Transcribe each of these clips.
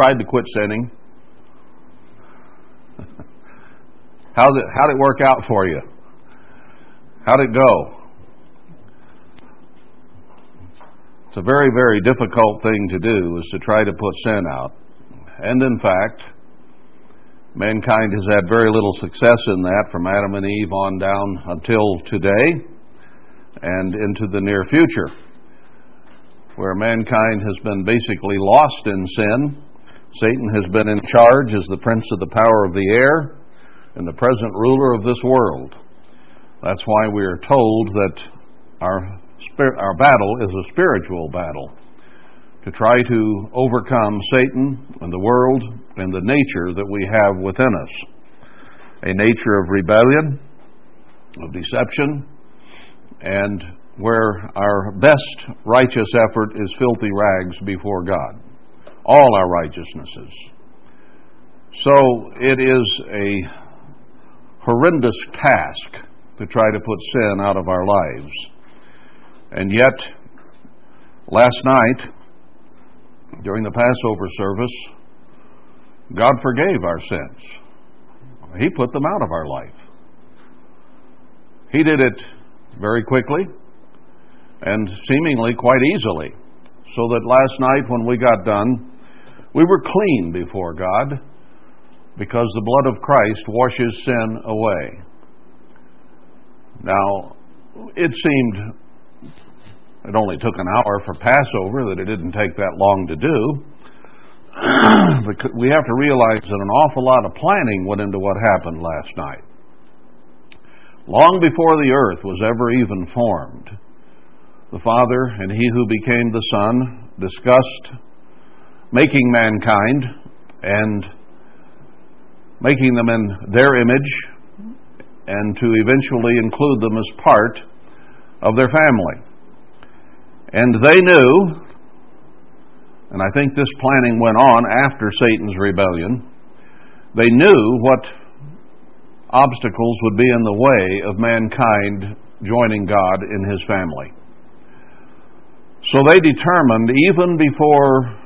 tried to quit sinning? how did how did it work out for you? How did it go? It's a very, very difficult thing to do is to try to put sin out. And in fact, mankind has had very little success in that from Adam and Eve on down until today and into the near future, where mankind has been basically lost in sin. Satan has been in charge as the prince of the power of the air and the present ruler of this world. That's why we are told that our our battle is a spiritual battle to try to overcome Satan and the world and the nature that we have within us a nature of rebellion, of deception, and where our best righteous effort is filthy rags before God. All our righteousnesses. So it is a horrendous task to try to put sin out of our lives. And yet, last night, during the Passover service, God forgave our sins. He put them out of our life. He did it very quickly and seemingly quite easily. So that last night when we got done, we were clean before God because the blood of Christ washes sin away. Now, it seemed it only took an hour for Passover, that it didn't take that long to do. but we have to realize that an awful lot of planning went into what happened last night. Long before the earth was ever even formed, the Father and He who became the Son discussed making mankind and making them in their image and to eventually include them as part of their family. And they knew, and I think this planning went on after Satan's rebellion, they knew what obstacles would be in the way of mankind joining God in his family. So they determined, even before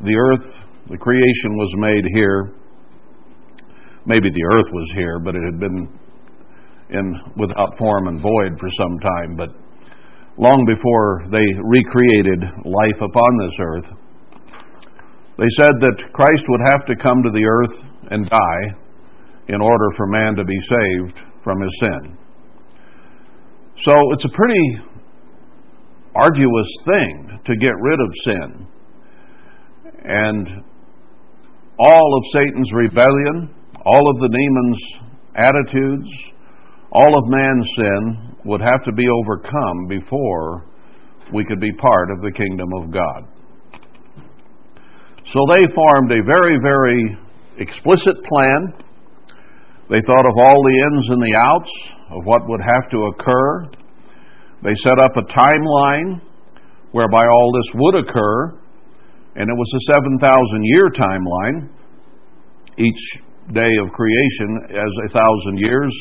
the earth, the creation was made here, maybe the earth was here, but it had been in without form and void for some time, but long before they recreated life upon this earth. They said that Christ would have to come to the earth and die in order for man to be saved from his sin. So it's a pretty arduous thing to get rid of sin. And all of Satan's rebellion, all of the demon's attitudes, all of man's sin would have to be overcome before we could be part of the kingdom of God. So they formed a very, very explicit plan. They thought of all the ins and the outs of what would have to occur. They set up a timeline whereby all this would occur, and it was a 7,000 year timeline. Each day of creation as a thousand years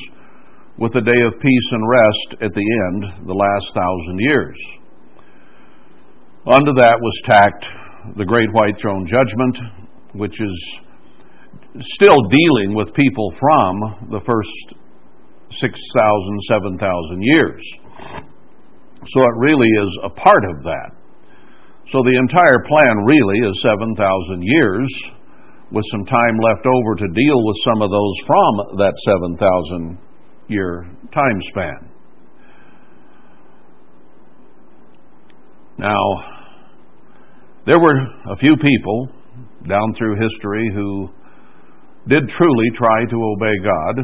with a day of peace and rest at the end, the last thousand years. Under that was tacked the great white throne judgment, which is still dealing with people from the first 6,000, 7,000 years. So it really is a part of that. So the entire plan really is 7,000 years with some time left over to deal with some of those from that 7,000 year time span. Now, there were a few people down through history who did truly try to obey God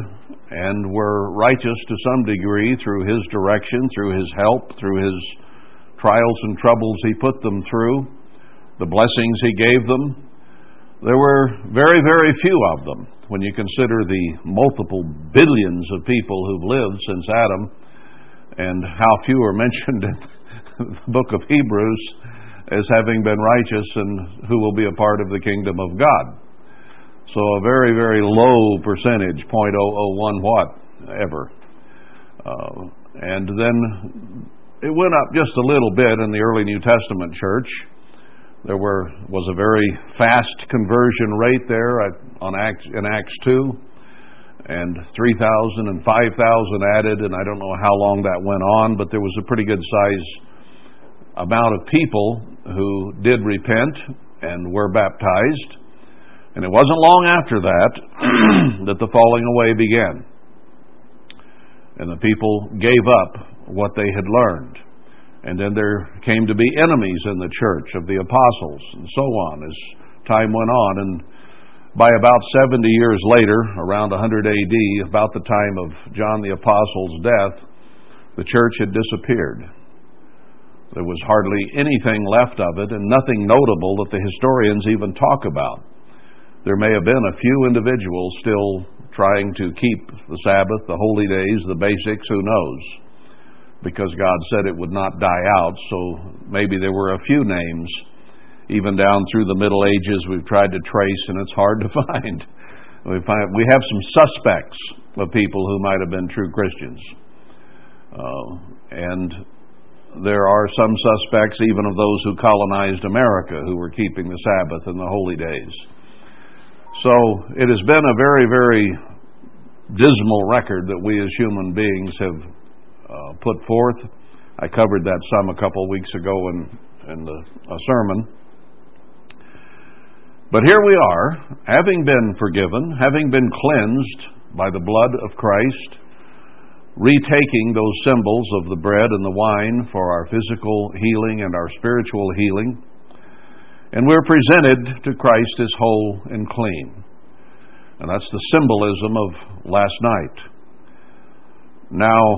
and were righteous to some degree through His direction, through His help, through His trials and troubles He put them through, the blessings He gave them. There were very, very few of them when you consider the multiple billions of people who've lived since Adam and how few are mentioned in the book of Hebrews as having been righteous and who will be a part of the kingdom of God. So a very, very low percentage, 0.001 what ever. Uh, and then it went up just a little bit in the early New Testament church There were, was a very fast conversion rate there at, on Acts, in Acts 2, and 3,000 and 5,000 added, and I don't know how long that went on, but there was a pretty good size amount of people who did repent and were baptized. And it wasn't long after that that the falling away began. And the people gave up what they had learned. And then there came to be enemies in the church of the apostles, and so on as time went on. And by about 70 years later, around 100 AD, about the time of John the Apostle's death, the church had disappeared. There was hardly anything left of it, and nothing notable that the historians even talk about. There may have been a few individuals still trying to keep the Sabbath, the holy days, the basics, who knows? Because God said it would not die out, so maybe there were a few names. Even down through the Middle Ages, we've tried to trace, and it's hard to find. We, find, we have some suspects of people who might have been true Christians. Uh, and there are some suspects, even of those who colonized America, who were keeping the Sabbath and the holy days. So it has been a very, very dismal record that we as human beings have uh, put forth. I covered that some a couple of weeks ago in, in the, a sermon. But here we are, having been forgiven, having been cleansed by the blood of Christ retaking those symbols of the bread and the wine for our physical healing and our spiritual healing. And we're presented to Christ as whole and clean. And that's the symbolism of last night. Now,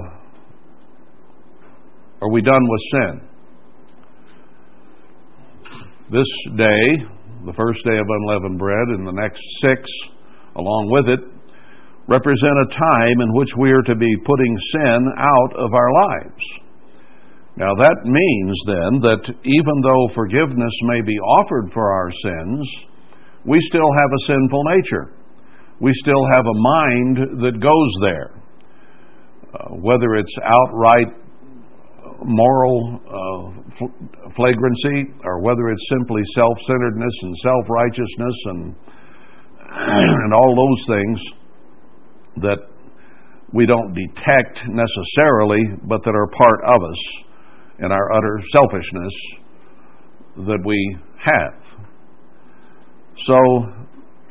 are we done with sin? This day, the first day of unleavened bread, and the next six along with it, represent a time in which we are to be putting sin out of our lives. Now, that means then that even though forgiveness may be offered for our sins, we still have a sinful nature. We still have a mind that goes there. Uh, whether it's outright moral uh, flagrancy or whether it's simply self centeredness and self righteousness and, and all those things that we don't detect necessarily, but that are part of us in our utter selfishness that we have. So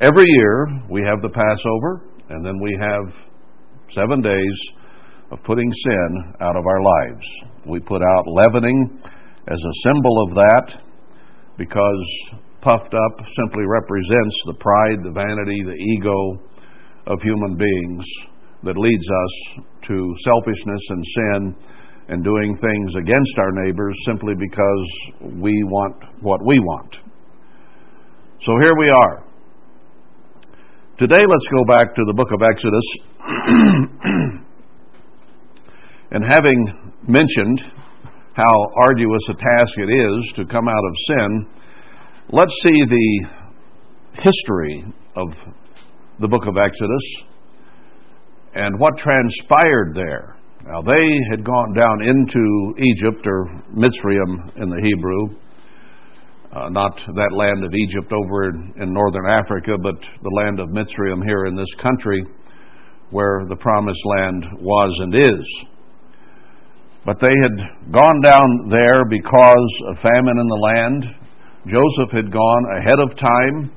every year we have the Passover, and then we have seven days of putting sin out of our lives. We put out leavening as a symbol of that because puffed up simply represents the pride, the vanity, the ego of human beings that leads us to selfishness and sin and doing things against our neighbors simply because we want what we want. So here we are. Today, let's go back to the book of Exodus. and having mentioned how arduous a task it is to come out of sin, let's see the history of the book of Exodus and what transpired there. Now, they had gone down into Egypt, or Mitzrayim in the Hebrew, uh, not that land of Egypt over in, in northern Africa, but the land of Mitzrayim here in this country where the promised land was and is. But they had gone down there because of famine in the land. Joseph had gone ahead of time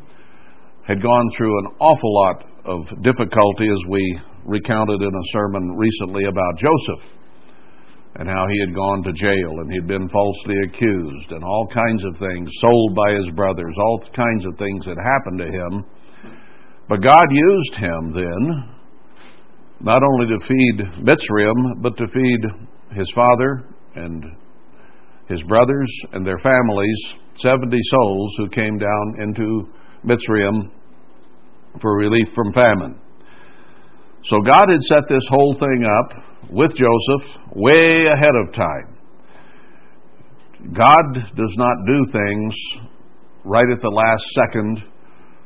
had gone through an awful lot of difficulty, as we recounted in a sermon recently about Joseph and how he had gone to jail and he'd been falsely accused and all kinds of things, sold by his brothers, all kinds of things had happened to him. But God used him then not only to feed Mitzrayim, but to feed his father and his brothers and their families, 70 souls who came down into Mitzrayim for relief from famine. So God had set this whole thing up with Joseph way ahead of time. God does not do things right at the last second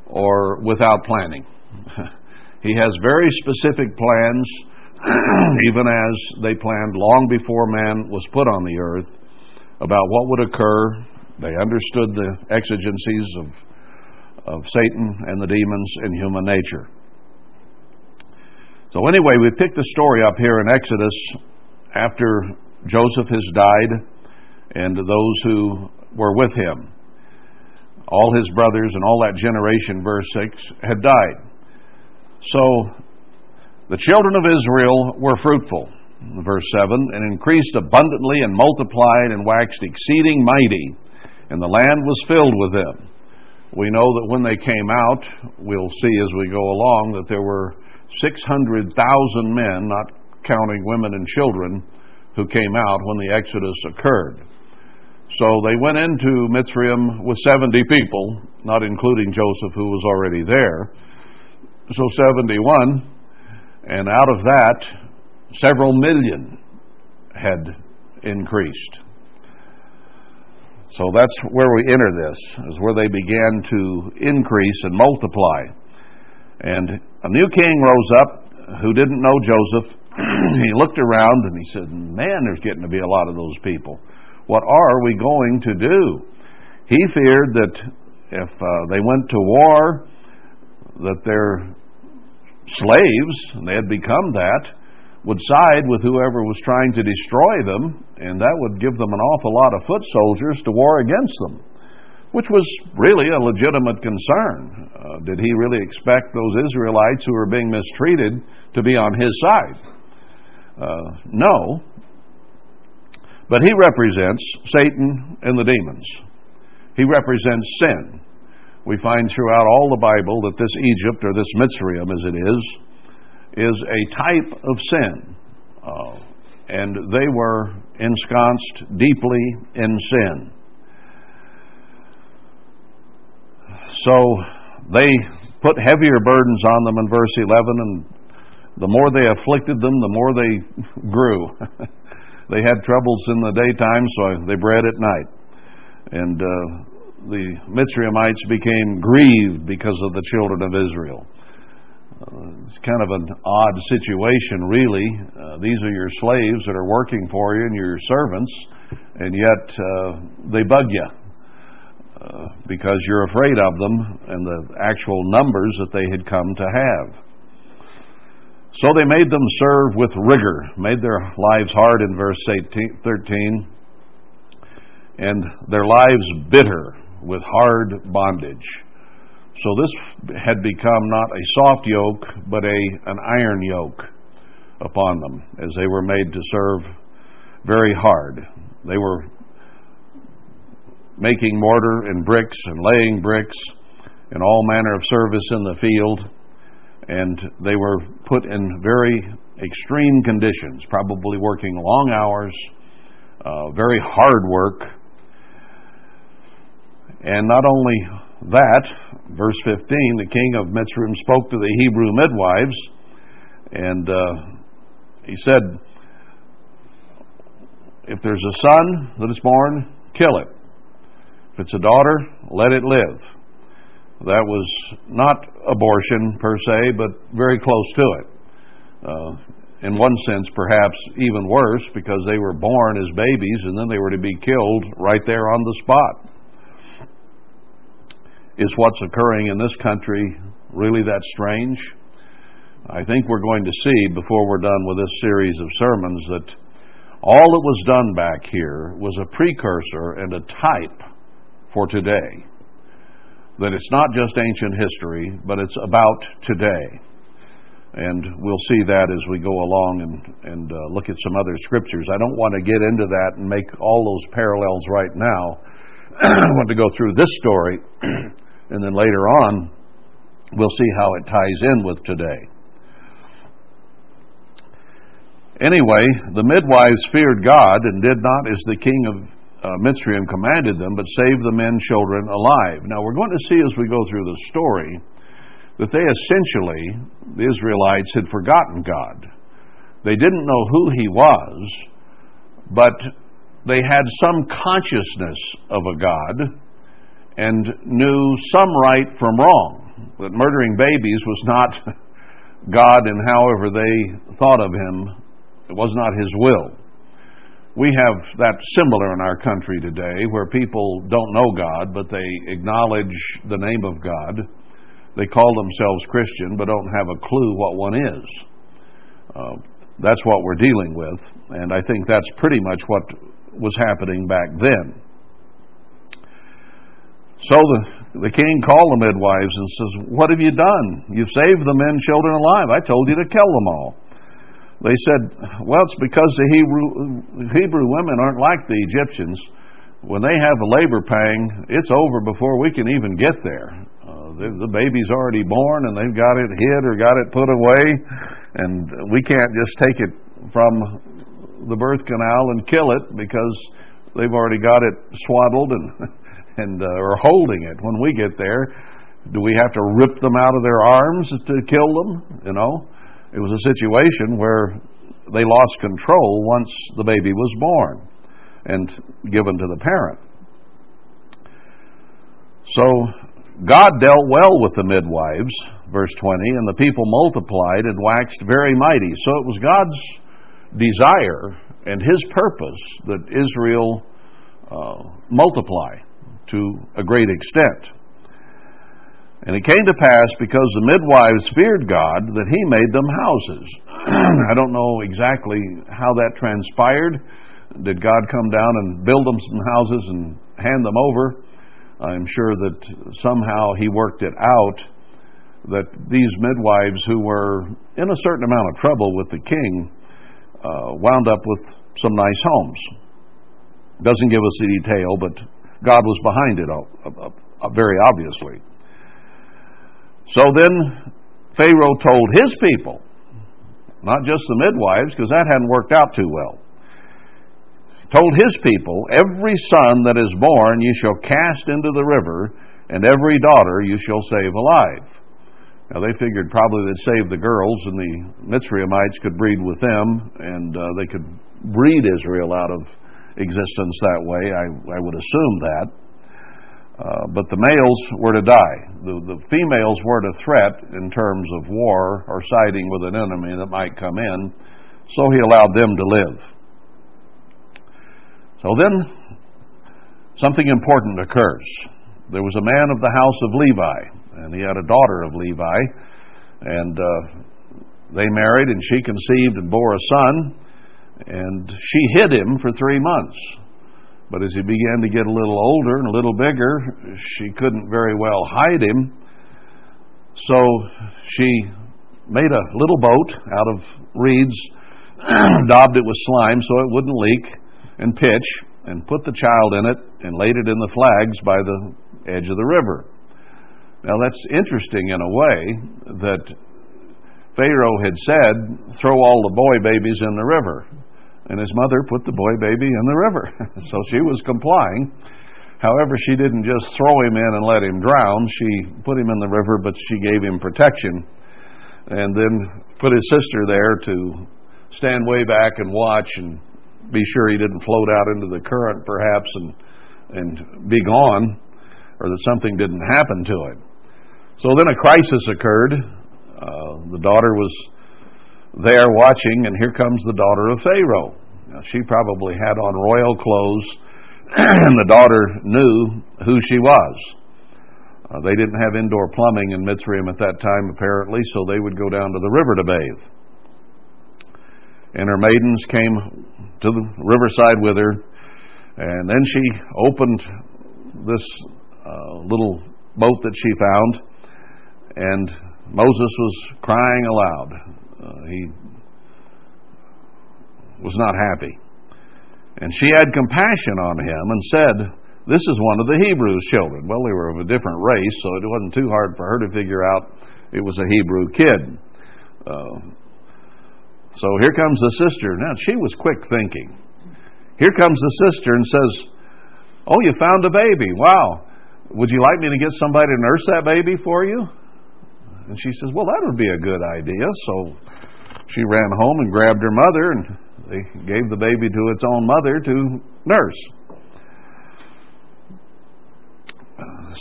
or without planning. he has very specific plans, even as they planned long before man was put on the earth, about what would occur They understood the exigencies of, of Satan and the demons in human nature. So, anyway, we picked the story up here in Exodus after Joseph has died and those who were with him. All his brothers and all that generation, verse 6, had died. So the children of Israel were fruitful, verse 7, and increased abundantly and multiplied and waxed exceeding mighty, and the land was filled with them. We know that when they came out, we'll see as we go along, that there were 600,000 men, not counting women and children, who came out when the Exodus occurred. So they went into Mitzrayim with 70 people, not including Joseph, who was already there. So 71. And out of that, several million had increased. So that's where we enter this, is where they began to increase and multiply. And a new king rose up who didn't know Joseph. he looked around and he said, Man, there's getting to be a lot of those people. What are we going to do? He feared that if uh, they went to war, that their slaves, and they had become that, would side with whoever was trying to destroy them, and that would give them an awful lot of foot soldiers to war against them, which was really a legitimate concern. Uh, did he really expect those Israelites who were being mistreated to be on his side? Uh, no, but he represents Satan and the demons. He represents sin. We find throughout all the Bible that this Egypt, or this Mitzrayim as it is, is a type of sin. Uh, and they were ensconced deeply in sin. So they put heavier burdens on them in verse 11, and the more they afflicted them, the more they grew. they had troubles in the daytime, so they bred at night. And uh, the Mitzrayimites became grieved because of the children of Israel. Uh, it's kind of an odd situation, really. Uh, these are your slaves that are working for you and your servants, and yet uh, they bug you uh, because you're afraid of them and the actual numbers that they had come to have. So they made them serve with rigor, made their lives hard in verse 18, 13, and their lives bitter with hard bondage. So this had become not a soft yoke, but a, an iron yoke upon them as they were made to serve very hard. They were making mortar and bricks and laying bricks and all manner of service in the field and they were put in very extreme conditions, probably working long hours, uh, very hard work. And not only that, verse 15, the king of Mitzrayim spoke to the Hebrew midwives, and uh, he said, If there's a son that is born, kill it. If it's a daughter, let it live. That was not abortion per se, but very close to it. Uh, in one sense, perhaps even worse, because they were born as babies and then they were to be killed right there on the spot. Is what's occurring in this country really that strange? I think we're going to see before we're done with this series of sermons that all that was done back here was a precursor and a type for today that it's not just ancient history, but it's about today. And we'll see that as we go along and, and uh, look at some other scriptures. I don't want to get into that and make all those parallels right now. I want to go through this story, and then later on, we'll see how it ties in with today. Anyway, the midwives feared God and did not as the king of uh, Mitzrayim commanded them, but saved the men children alive. Now we're going to see as we go through the story that they essentially, the Israelites, had forgotten God. They didn't know who He was, but they had some consciousness of a God and knew some right from wrong. That murdering babies was not God, and however they thought of Him, it was not His will. we have that similar in our country today where people don't know God, but they acknowledge the name of God. They call themselves Christian, but don't have a clue what one is. Uh, that's what we're dealing with, and I think that's pretty much what was happening back then. So the, the king called the midwives and says, What have you done? You've saved the men, children alive. I told you to kill them all. They said, Well, it's because the Hebrew, Hebrew women aren't like the Egyptians. When they have a labor pang, it's over before we can even get there. Uh, the, the baby's already born and they've got it hid or got it put away, and we can't just take it from the birth canal and kill it because they've already got it swaddled and and uh, are holding it when we get there. Do we have to rip them out of their arms to kill them? You know, it was a situation where they lost control once the baby was born and given to the parent. So God dealt well with the midwives, verse 20, and the people multiplied and waxed very mighty. So it was God's desire and His purpose that Israel uh, multiply to a great extent. And it came to pass because the midwives feared God that he made them houses. I don't know exactly how that transpired. Did God come down and build them some houses and hand them over? I'm sure that somehow he worked it out that these midwives who were in a certain amount of trouble with the king uh, wound up with some nice homes. Doesn't give us the detail, but God was behind it, uh, uh, uh, very obviously. So then Pharaoh told his people, not just the midwives, because that hadn't worked out too well. Told his people, Every son that is born you shall cast into the river, and every daughter you shall save alive. Now they figured probably they'd save the girls, and the Mitzrayimites could breed with them, and uh, they could breed Israel out of existence that way. I, I would assume that. Uh, but the males were to die. The, the females weren't a threat in terms of war or siding with an enemy that might come in, so he allowed them to live. So then, something important occurs. There was a man of the house of Levi, and he had a daughter of Levi, and uh, they married, and she conceived and bore a son. And she hid him for three months. But as he began to get a little older and a little bigger, she couldn't very well hide him. So she made a little boat out of reeds, daubed it with slime so it wouldn't leak, and pitch, and put the child in it and laid it in the flags by the edge of the river. Now that's interesting in a way that Pharaoh had said, throw all the boy babies in the river and his mother put the boy baby in the river. so she was complying. However, she didn't just throw him in and let him drown. She put him in the river, but she gave him protection and then put his sister there to stand way back and watch and be sure he didn't float out into the current perhaps and and be gone or that something didn't happen to him. So then a crisis occurred. Uh, the daughter was there watching, and here comes the daughter of Pharaoh. Now, she probably had on royal clothes, and the daughter knew who she was. Uh, they didn't have indoor plumbing in Mitzrayim at that time, apparently, so they would go down to the river to bathe. And her maidens came to the riverside with her, and then she opened this uh, little boat that she found, and Moses was crying aloud. Uh, he was not happy. And she had compassion on him and said, This is one of the Hebrews' children. Well, they were of a different race, so it wasn't too hard for her to figure out it was a Hebrew kid. Uh, so here comes the sister. Now, she was quick thinking. Here comes the sister and says, Oh, you found a baby. Wow. Would you like me to get somebody to nurse that baby for you? And she says, Well, that would be a good idea. So she ran home and grabbed her mother, and they gave the baby to its own mother to nurse.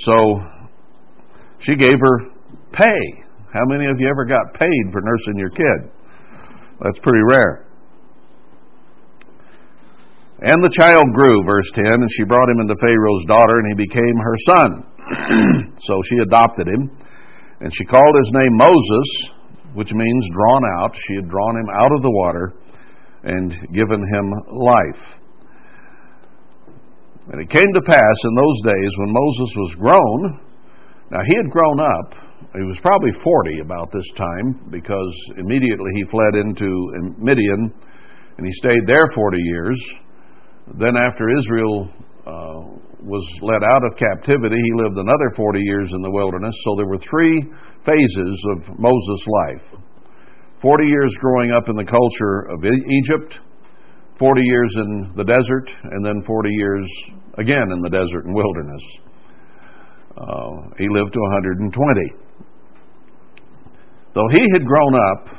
So she gave her pay. How many of you ever got paid for nursing your kid? That's pretty rare. And the child grew, verse 10, and she brought him into Pharaoh's daughter, and he became her son. so she adopted him, and she called his name Moses, which means drawn out. She had drawn him out of the water and given him life. And it came to pass in those days when Moses was grown, now he had grown up, he was probably 40 about this time because immediately he fled into Midian and he stayed there 40 years. Then, after Israel uh, was led out of captivity, he lived another 40 years in the wilderness. So there were three phases of Moses' life 40 years growing up in the culture of Egypt, 40 years in the desert, and then 40 years again in the desert and wilderness. Uh, he lived to 120. Though he had grown up,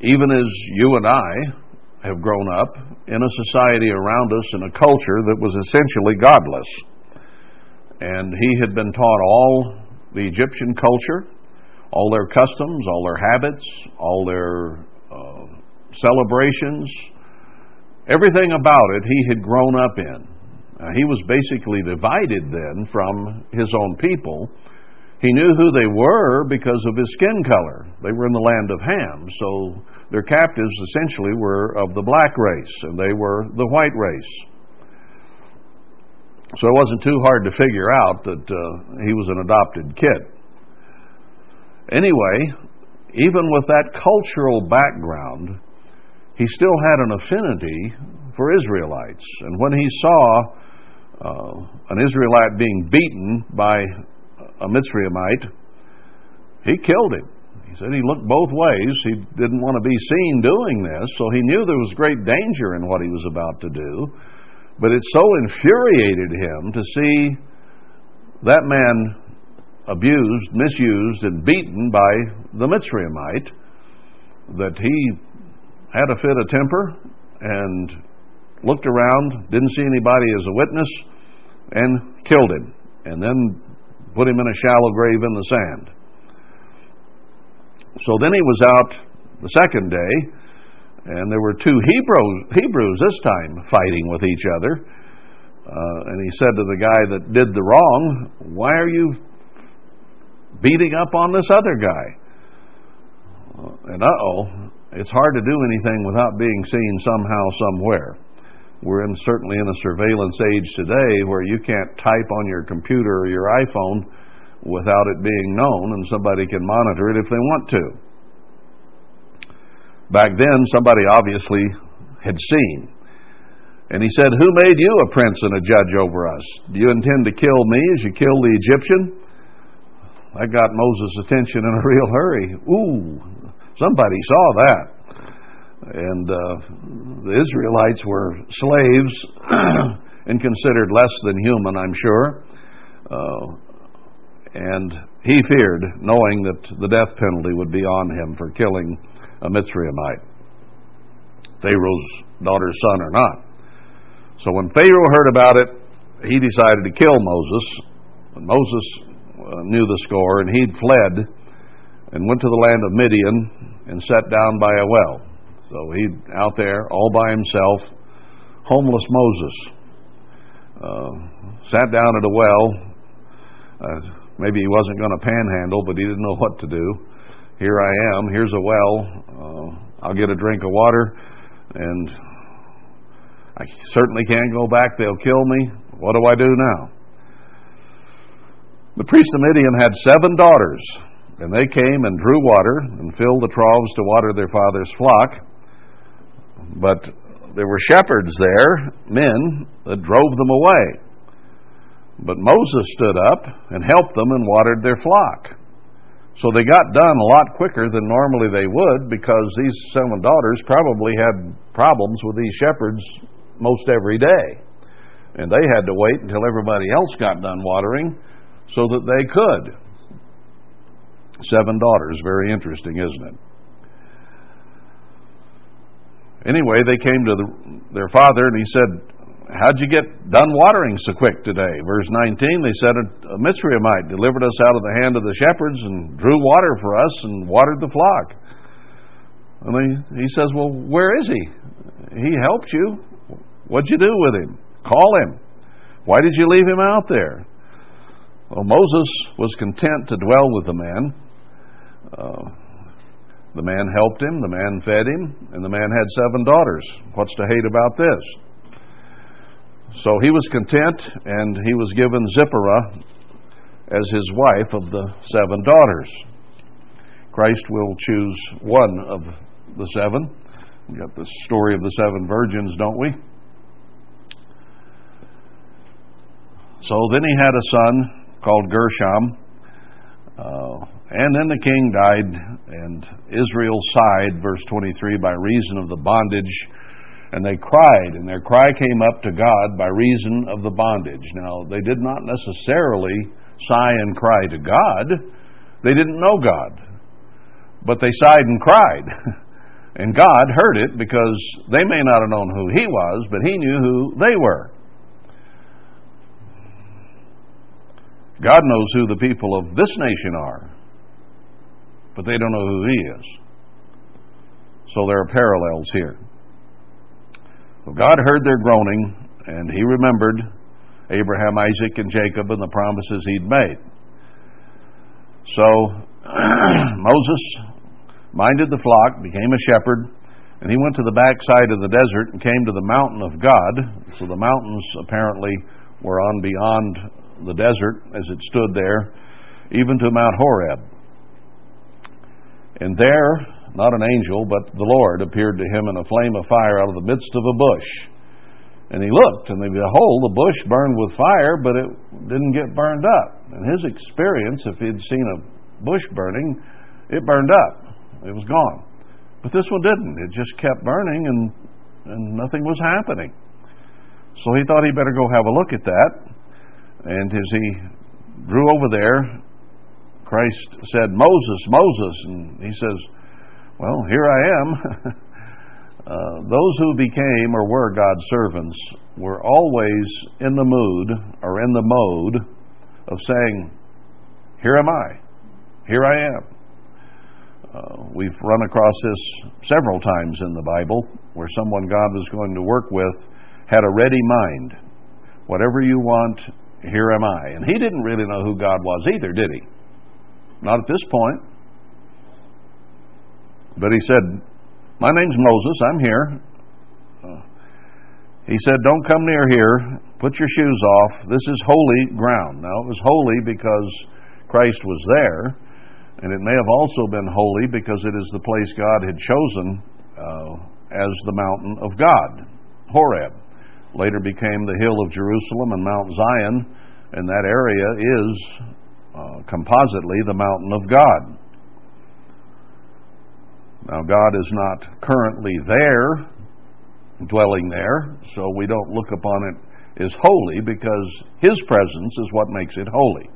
even as you and I have grown up in a society around us in a culture that was essentially godless. And he had been taught all the Egyptian culture, all their customs, all their habits, all their uh, celebrations, everything about it he had grown up in. Uh, he was basically divided then from his own people. He knew who they were because of his skin color. They were in the land of Ham, so their captives essentially were of the black race, and they were the white race. So it wasn't too hard to figure out that uh, he was an adopted kid. Anyway, even with that cultural background, he still had an affinity for Israelites. And when he saw uh, an Israelite being beaten by a Mitzrayimite, he killed him. He said he looked both ways. He didn't want to be seen doing this, so he knew there was great danger in what he was about to do. But it so infuriated him to see that man abused, misused, and beaten by the Mitzrayimite that he had a fit of temper and looked around, didn't see anybody as a witness, and killed him, and then put him in a shallow grave in the sand. So then he was out the second day, and there were two Hebrews, Hebrews this time fighting with each other. Uh, and he said to the guy that did the wrong, Why are you beating up on this other guy? And uh oh, it's hard to do anything without being seen somehow, somewhere. We're in, certainly in a surveillance age today where you can't type on your computer or your iPhone without it being known, and somebody can monitor it if they want to. Back then, somebody obviously had seen. And he said, Who made you a prince and a judge over us? Do you intend to kill me as you killed the Egyptian? That got Moses' attention in a real hurry. Ooh, somebody saw that. And uh, the Israelites were slaves and considered less than human, I'm sure. Uh, and he feared, knowing that the death penalty would be on him for killing a Mitzrayimite, Pharaoh's daughter's son or not. So when Pharaoh heard about it, he decided to kill Moses. And Moses uh, knew the score, and he'd fled and went to the land of Midian and sat down by a well. So he out there all by himself, homeless Moses, uh, sat down at a well. Uh, maybe he wasn't going to panhandle, but he didn't know what to do. Here I am. Here's a well. Uh, I'll get a drink of water, and I certainly can't go back. They'll kill me. What do I do now? The priest of Midian had seven daughters, and they came and drew water and filled the troughs to water their father's flock. But there were shepherds there, men, that drove them away. But Moses stood up and helped them and watered their flock. So they got done a lot quicker than normally they would because these seven daughters probably had problems with these shepherds most every day. And they had to wait until everybody else got done watering so that they could. Seven daughters, very interesting, isn't it? Anyway, they came to the, their father and he said, How'd you get done watering so quick today? Verse 19, they said, A Mitzrayimite delivered us out of the hand of the shepherds and drew water for us and watered the flock. And he, he says, Well, where is he? He helped you. What'd you do with him? Call him. Why did you leave him out there? Well, Moses was content to dwell with the man. Uh, the man helped him, the man fed him, and the man had seven daughters. What's to hate about this? So he was content, and he was given Zipporah as his wife of the seven daughters. Christ will choose one of the seven. We got the story of the seven virgins, don't we? So then he had a son called Gershom. Uh, and then the king died, and Israel sighed, verse 23, by reason of the bondage. And they cried, and their cry came up to God by reason of the bondage. Now, they did not necessarily sigh and cry to God, they didn't know God. But they sighed and cried. and God heard it because they may not have known who He was, but He knew who they were. God knows who the people of this nation are, but they don't know who He is. So there are parallels here. Well, God heard their groaning, and He remembered Abraham, Isaac, and Jacob and the promises He'd made. So Moses minded the flock, became a shepherd, and he went to the backside of the desert and came to the mountain of God. So the mountains apparently were on beyond the desert as it stood there, even to Mount Horeb. And there, not an angel, but the Lord appeared to him in a flame of fire out of the midst of a bush. And he looked, and behold, the bush burned with fire, but it didn't get burned up. And his experience, if he'd seen a bush burning, it burned up. It was gone. But this one didn't. It just kept burning and, and nothing was happening. So he thought he'd better go have a look at that. And as he drew over there, Christ said, Moses, Moses. And he says, Well, here I am. uh, those who became or were God's servants were always in the mood or in the mode of saying, Here am I. Here I am. Uh, we've run across this several times in the Bible where someone God was going to work with had a ready mind. Whatever you want, here am I. And he didn't really know who God was either, did he? Not at this point. But he said, My name's Moses, I'm here. He said, Don't come near here. Put your shoes off. This is holy ground. Now, it was holy because Christ was there and it may have also been holy because it is the place God had chosen uh, as the mountain of God, Horeb. Later became the hill of Jerusalem and Mount Zion, and that area is uh, compositely the mountain of God. Now, God is not currently there, dwelling there, so we don't look upon it as holy because His presence is what makes it holy.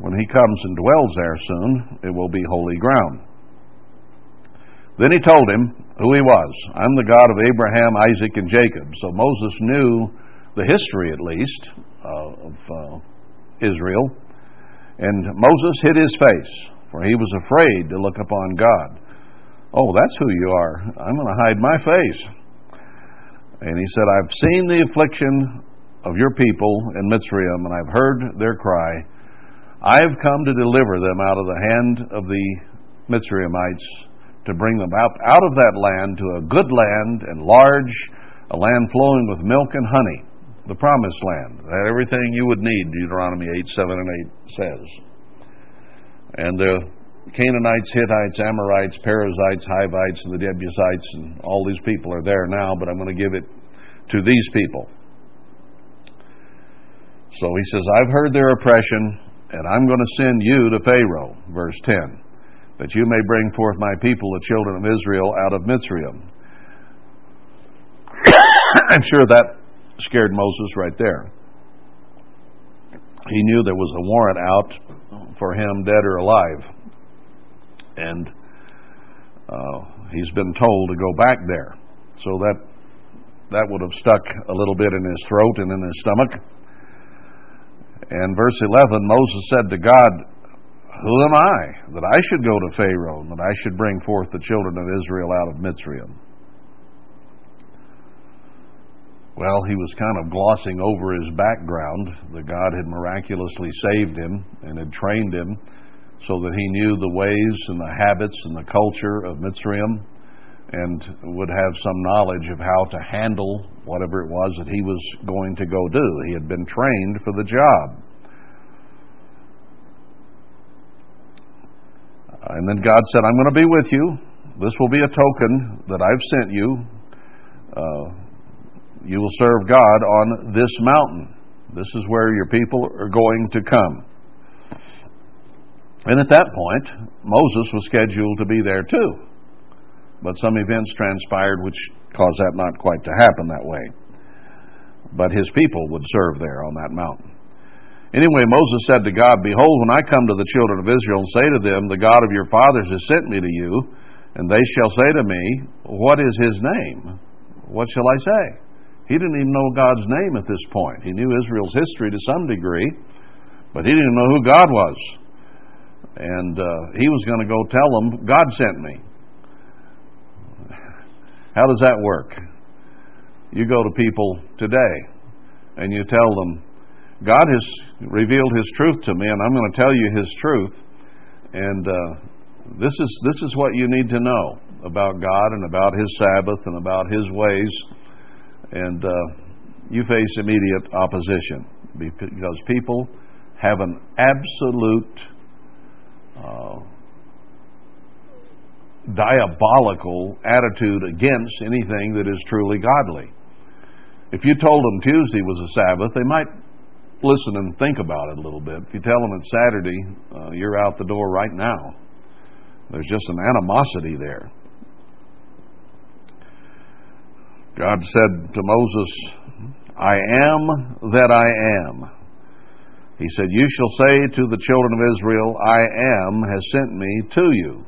When he comes and dwells there soon, it will be holy ground. Then he told him who he was. I'm the God of Abraham, Isaac, and Jacob. So Moses knew the history, at least, of uh, Israel. And Moses hid his face, for he was afraid to look upon God. Oh, that's who you are. I'm going to hide my face. And he said, I've seen the affliction of your people in Mitzrayim, and I've heard their cry. I have come to deliver them out of the hand of the Mitzrayimites, to bring them out, out of that land to a good land and large, a land flowing with milk and honey, the promised land. That everything you would need, Deuteronomy 8, 7, and 8 says. And the Canaanites, Hittites, Amorites, Perizzites, Hivites, and the Jebusites, and all these people are there now, but I'm going to give it to these people. So he says, I've heard their oppression and I'm going to send you to Pharaoh, verse 10, that you may bring forth my people, the children of Israel, out of Mitzrayim. I'm sure that scared Moses right there. He knew there was a warrant out for him, dead or alive. And uh, he's been told to go back there. So that that would have stuck a little bit in his throat and in his stomach. And verse 11 Moses said to God, Who am I that I should go to Pharaoh and that I should bring forth the children of Israel out of Mitzrayim? Well, he was kind of glossing over his background that God had miraculously saved him and had trained him so that he knew the ways and the habits and the culture of Mitzrayim and would have some knowledge of how to handle whatever it was that he was going to go do. He had been trained for the job. And then God said, I'm going to be with you. This will be a token that I've sent you. Uh, you will serve God on this mountain. This is where your people are going to come. And at that point, Moses was scheduled to be there too. But some events transpired which caused that not quite to happen that way. But his people would serve there on that mountain. Anyway, Moses said to God, Behold, when I come to the children of Israel and say to them, The God of your fathers has sent me to you, and they shall say to me, What is his name? What shall I say? He didn't even know God's name at this point. He knew Israel's history to some degree, but he didn't know who God was. And uh, he was going to go tell them, God sent me. How does that work? You go to people today and you tell them, God has revealed His truth to me, and I'm going to tell you His truth. And uh, this is this is what you need to know about God and about His Sabbath and about His ways. And uh, you face immediate opposition because people have an absolute uh, diabolical attitude against anything that is truly godly. If you told them Tuesday was a Sabbath, they might listen and think about it a little bit. If you tell them it's Saturday, uh, you're out the door right now. There's just an animosity there. God said to Moses, I am that I am. He said, You shall say to the children of Israel, I am has sent me to you.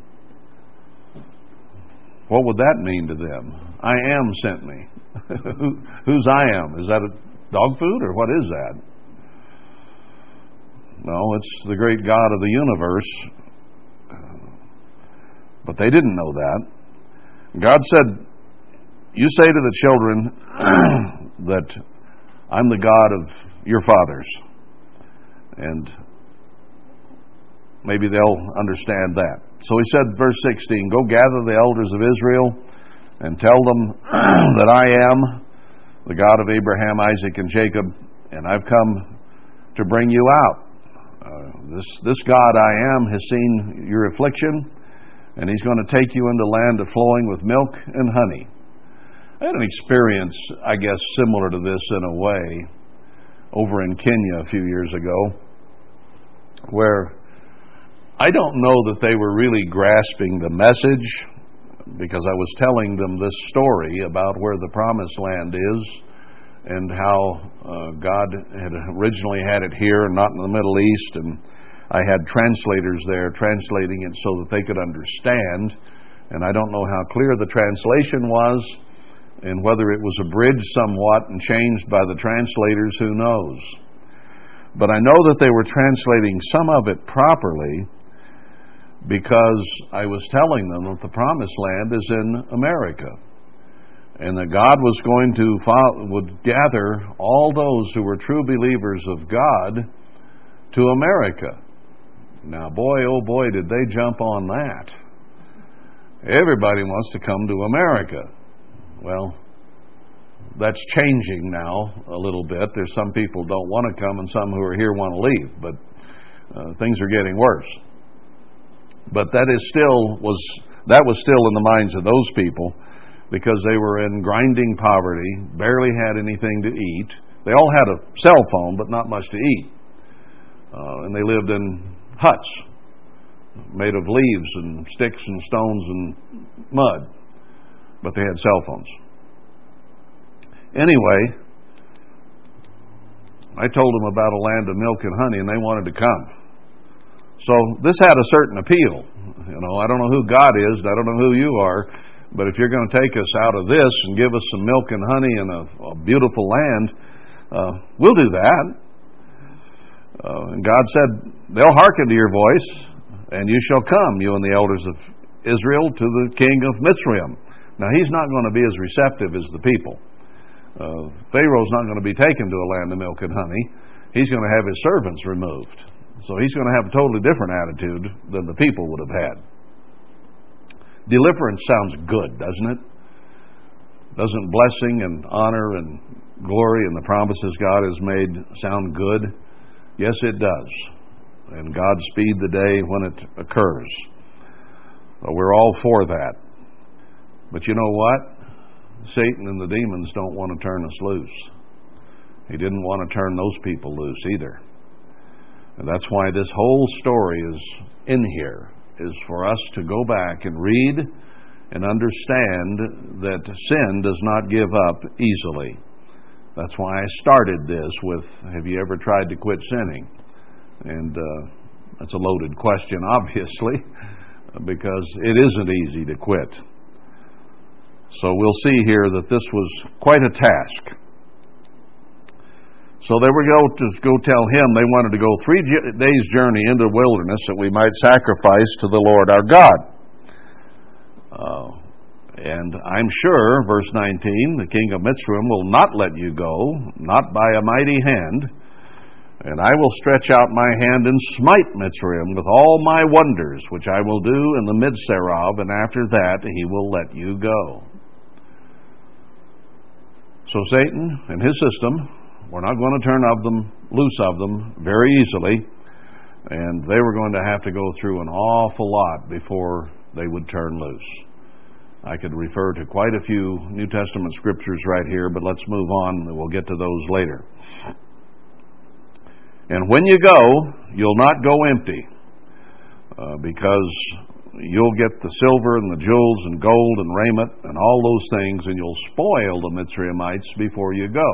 What would that mean to them? I am sent me. Who's I am? Is that a dog food or what is that? No, it's the great God of the universe. But they didn't know that. God said, You say to the children that I'm the God of your fathers. And maybe they'll understand that. So he said, verse 16, Go gather the elders of Israel and tell them that I am the God of Abraham, Isaac, and Jacob, and I've come to bring you out. Uh, this, this God I am has seen your affliction, and he's going to take you into land of flowing with milk and honey. I had an experience, I guess, similar to this in a way over in Kenya a few years ago, where I don't know that they were really grasping the message because I was telling them this story about where the promised land is and how uh, God had originally had it here not in the Middle East. And I had translators there translating it so that they could understand. And I don't know how clear the translation was and whether it was abridged somewhat and changed by the translators, who knows. But I know that they were translating some of it properly because I was telling them that the promised land is in America. And that God was going to follow, would gather all those who were true believers of God to America. Now, boy, oh boy, did they jump on that. Everybody wants to come to America. Well, that's changing now a little bit. There's some people don't want to come and some who are here want to leave, but uh, things are getting worse. But that is still was that was still in the minds of those people because they were in grinding poverty, barely had anything to eat. They all had a cell phone, but not much to eat. Uh, and they lived in huts made of leaves and sticks and stones and mud, but they had cell phones. Anyway, I told them about a land of milk and honey, and they wanted to come. So this had a certain appeal. You know, I don't know who God is, I don't know who you are, but if you're going to take us out of this and give us some milk and honey and a, a beautiful land, uh, we'll do that. Uh, and God said, they'll hearken to your voice. and you shall come, you and the elders of Israel, to the king of Mitzrayim. Now, he's not going to be as receptive as the people. Uh, Pharaoh's not going to be taken to a land of milk and honey. He's going to have his servants removed. So he's going to have a totally different attitude than the people would have had. Deliverance sounds good, doesn't it? Doesn't blessing and honor and glory and the promises God has made sound good? Yes, it does. And God speed the day when it occurs. we're all for that. But you know what? Satan and the demons don't want to turn us loose. He didn't want to turn those people loose either. And that's why this whole story is in here, is for us to go back and read and understand that sin does not give up easily. That's why I started this with Have you ever tried to quit sinning? And uh, that's a loaded question, obviously, because it isn't easy to quit. So we'll see here that this was quite a task. So they were go to go tell him they wanted to go three days' journey into the wilderness that we might sacrifice to the Lord our God. Uh, and I'm sure, verse 19, the king of Mitzrayim will not let you go, not by a mighty hand. And I will stretch out my hand and smite Mitzrayim with all my wonders, which I will do in the midst thereof, and after that he will let you go. So Satan and his system were not going to turn of them loose of them very easily, and they were going to have to go through an awful lot before they would turn loose. I could refer to quite a few New Testament scriptures right here, but let's move on we'll get to those later. And when you go, you'll not go empty, uh, because you'll get the silver and the jewels and gold and raiment and all those things, and you'll spoil the Mitzrayimites before you go.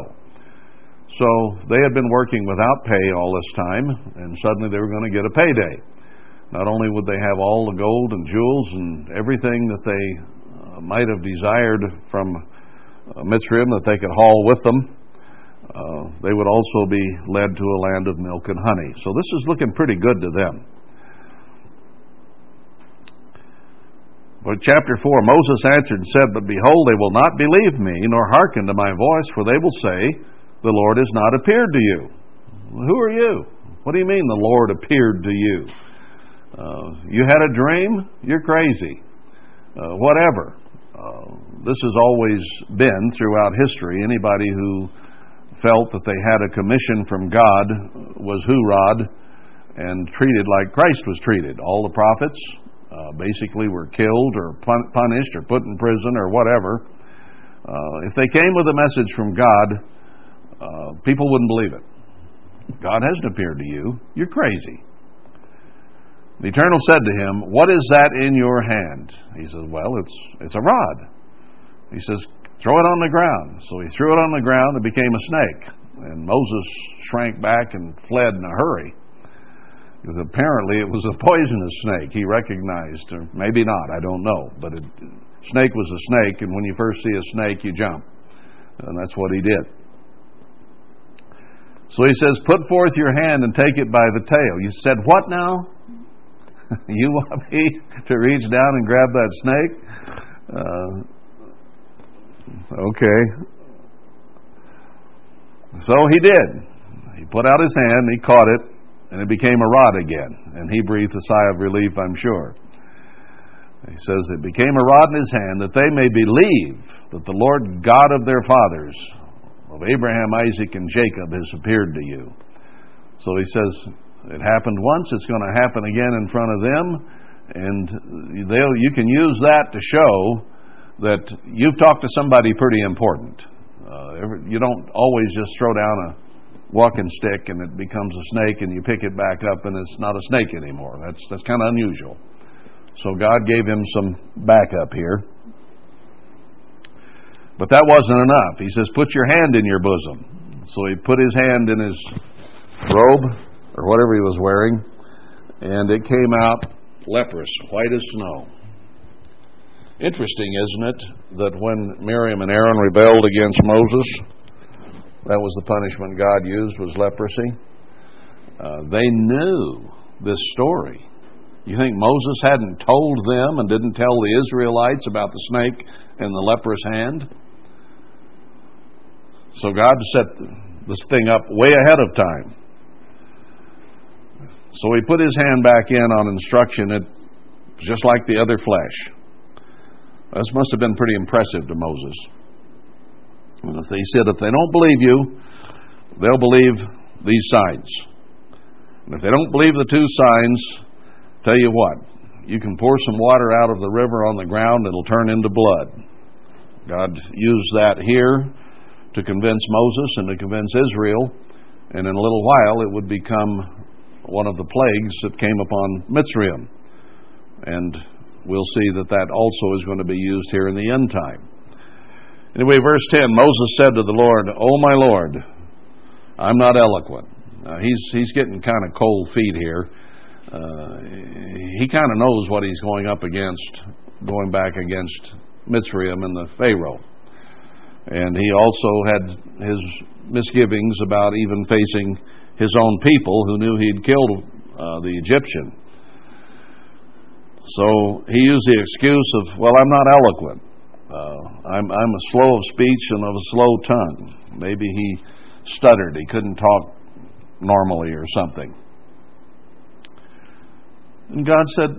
So they had been working without pay all this time, and suddenly they were going to get a payday. Not only would they have all the gold and jewels and everything that they uh, might have desired from uh, Mitzrayim that they could haul with them, uh, they would also be led to a land of milk and honey. So this is looking pretty good to them. But chapter 4 Moses answered and said, But behold, they will not believe me, nor hearken to my voice, for they will say, The Lord has not appeared to you. Well, who are you? What do you mean the Lord appeared to you? Uh, you had a dream? You're crazy. Uh, whatever. Uh, this has always been throughout history. Anybody who felt that they had a commission from God was hoorod and treated like Christ was treated. All the prophets uh, basically were killed or pun- punished or put in prison or whatever. Uh, if they came with a message from God, uh, people wouldn't believe it. God hasn't appeared to you. You're crazy. The Eternal said to him, What is that in your hand? He says, Well, it's, it's a rod. He says, Throw it on the ground. So he threw it on the ground and became a snake. And Moses shrank back and fled in a hurry. Because apparently it was a poisonous snake. He recognized, or maybe not, I don't know. But a snake was a snake, and when you first see a snake, you jump. And that's what he did. So he says, Put forth your hand and take it by the tail. You said, What now? you want me to reach down and grab that snake? Uh, Okay. So he did. He put out his hand, he caught it, and it became a rod again. And he breathed a sigh of relief, I'm sure. He says, It became a rod in his hand that they may believe that the Lord God of their fathers, of Abraham, Isaac, and Jacob, has appeared to you. So he says, It happened once, it's going to happen again in front of them, and they'll, you can use that to show that you've talked to somebody pretty important. Uh, you don't always just throw down a walking stick and it becomes a snake and you pick it back up and it's not a snake anymore. That's that's kind of unusual. So God gave him some backup here. But that wasn't enough. He says, "Put your hand in your bosom." So he put his hand in his robe or whatever he was wearing, and it came out leprous, white as snow. Interesting, isn't it, that when Miriam and Aaron rebelled against Moses, that was the punishment God used was leprosy. Uh, they knew this story. You think Moses hadn't told them and didn't tell the Israelites about the snake and the leprous hand? So God set this thing up way ahead of time. So he put his hand back in on instruction, it just like the other flesh. This must have been pretty impressive to Moses. And if they said, if they don't believe you, they'll believe these signs. And if they don't believe the two signs, tell you what, you can pour some water out of the river on the ground, it'll turn into blood. God used that here to convince Moses and to convince Israel, and in a little while it would become one of the plagues that came upon Mitzrayim. And we'll see that that also is going to be used here in the end time. Anyway, verse 10 Moses said to the Lord, Oh, my Lord, I'm not eloquent. Uh, he's, he's getting kind of cold feet here. Uh, he kind of knows what he's going up against, going back against Mitzrayim and the Pharaoh. And he also had his misgivings about even facing his own people who knew he'd killed uh, the Egyptian. So he used the excuse of, well, I'm not eloquent. Uh, I'm, I'm slow of speech and of a slow tongue. Maybe he stuttered. He couldn't talk normally or something. And God said,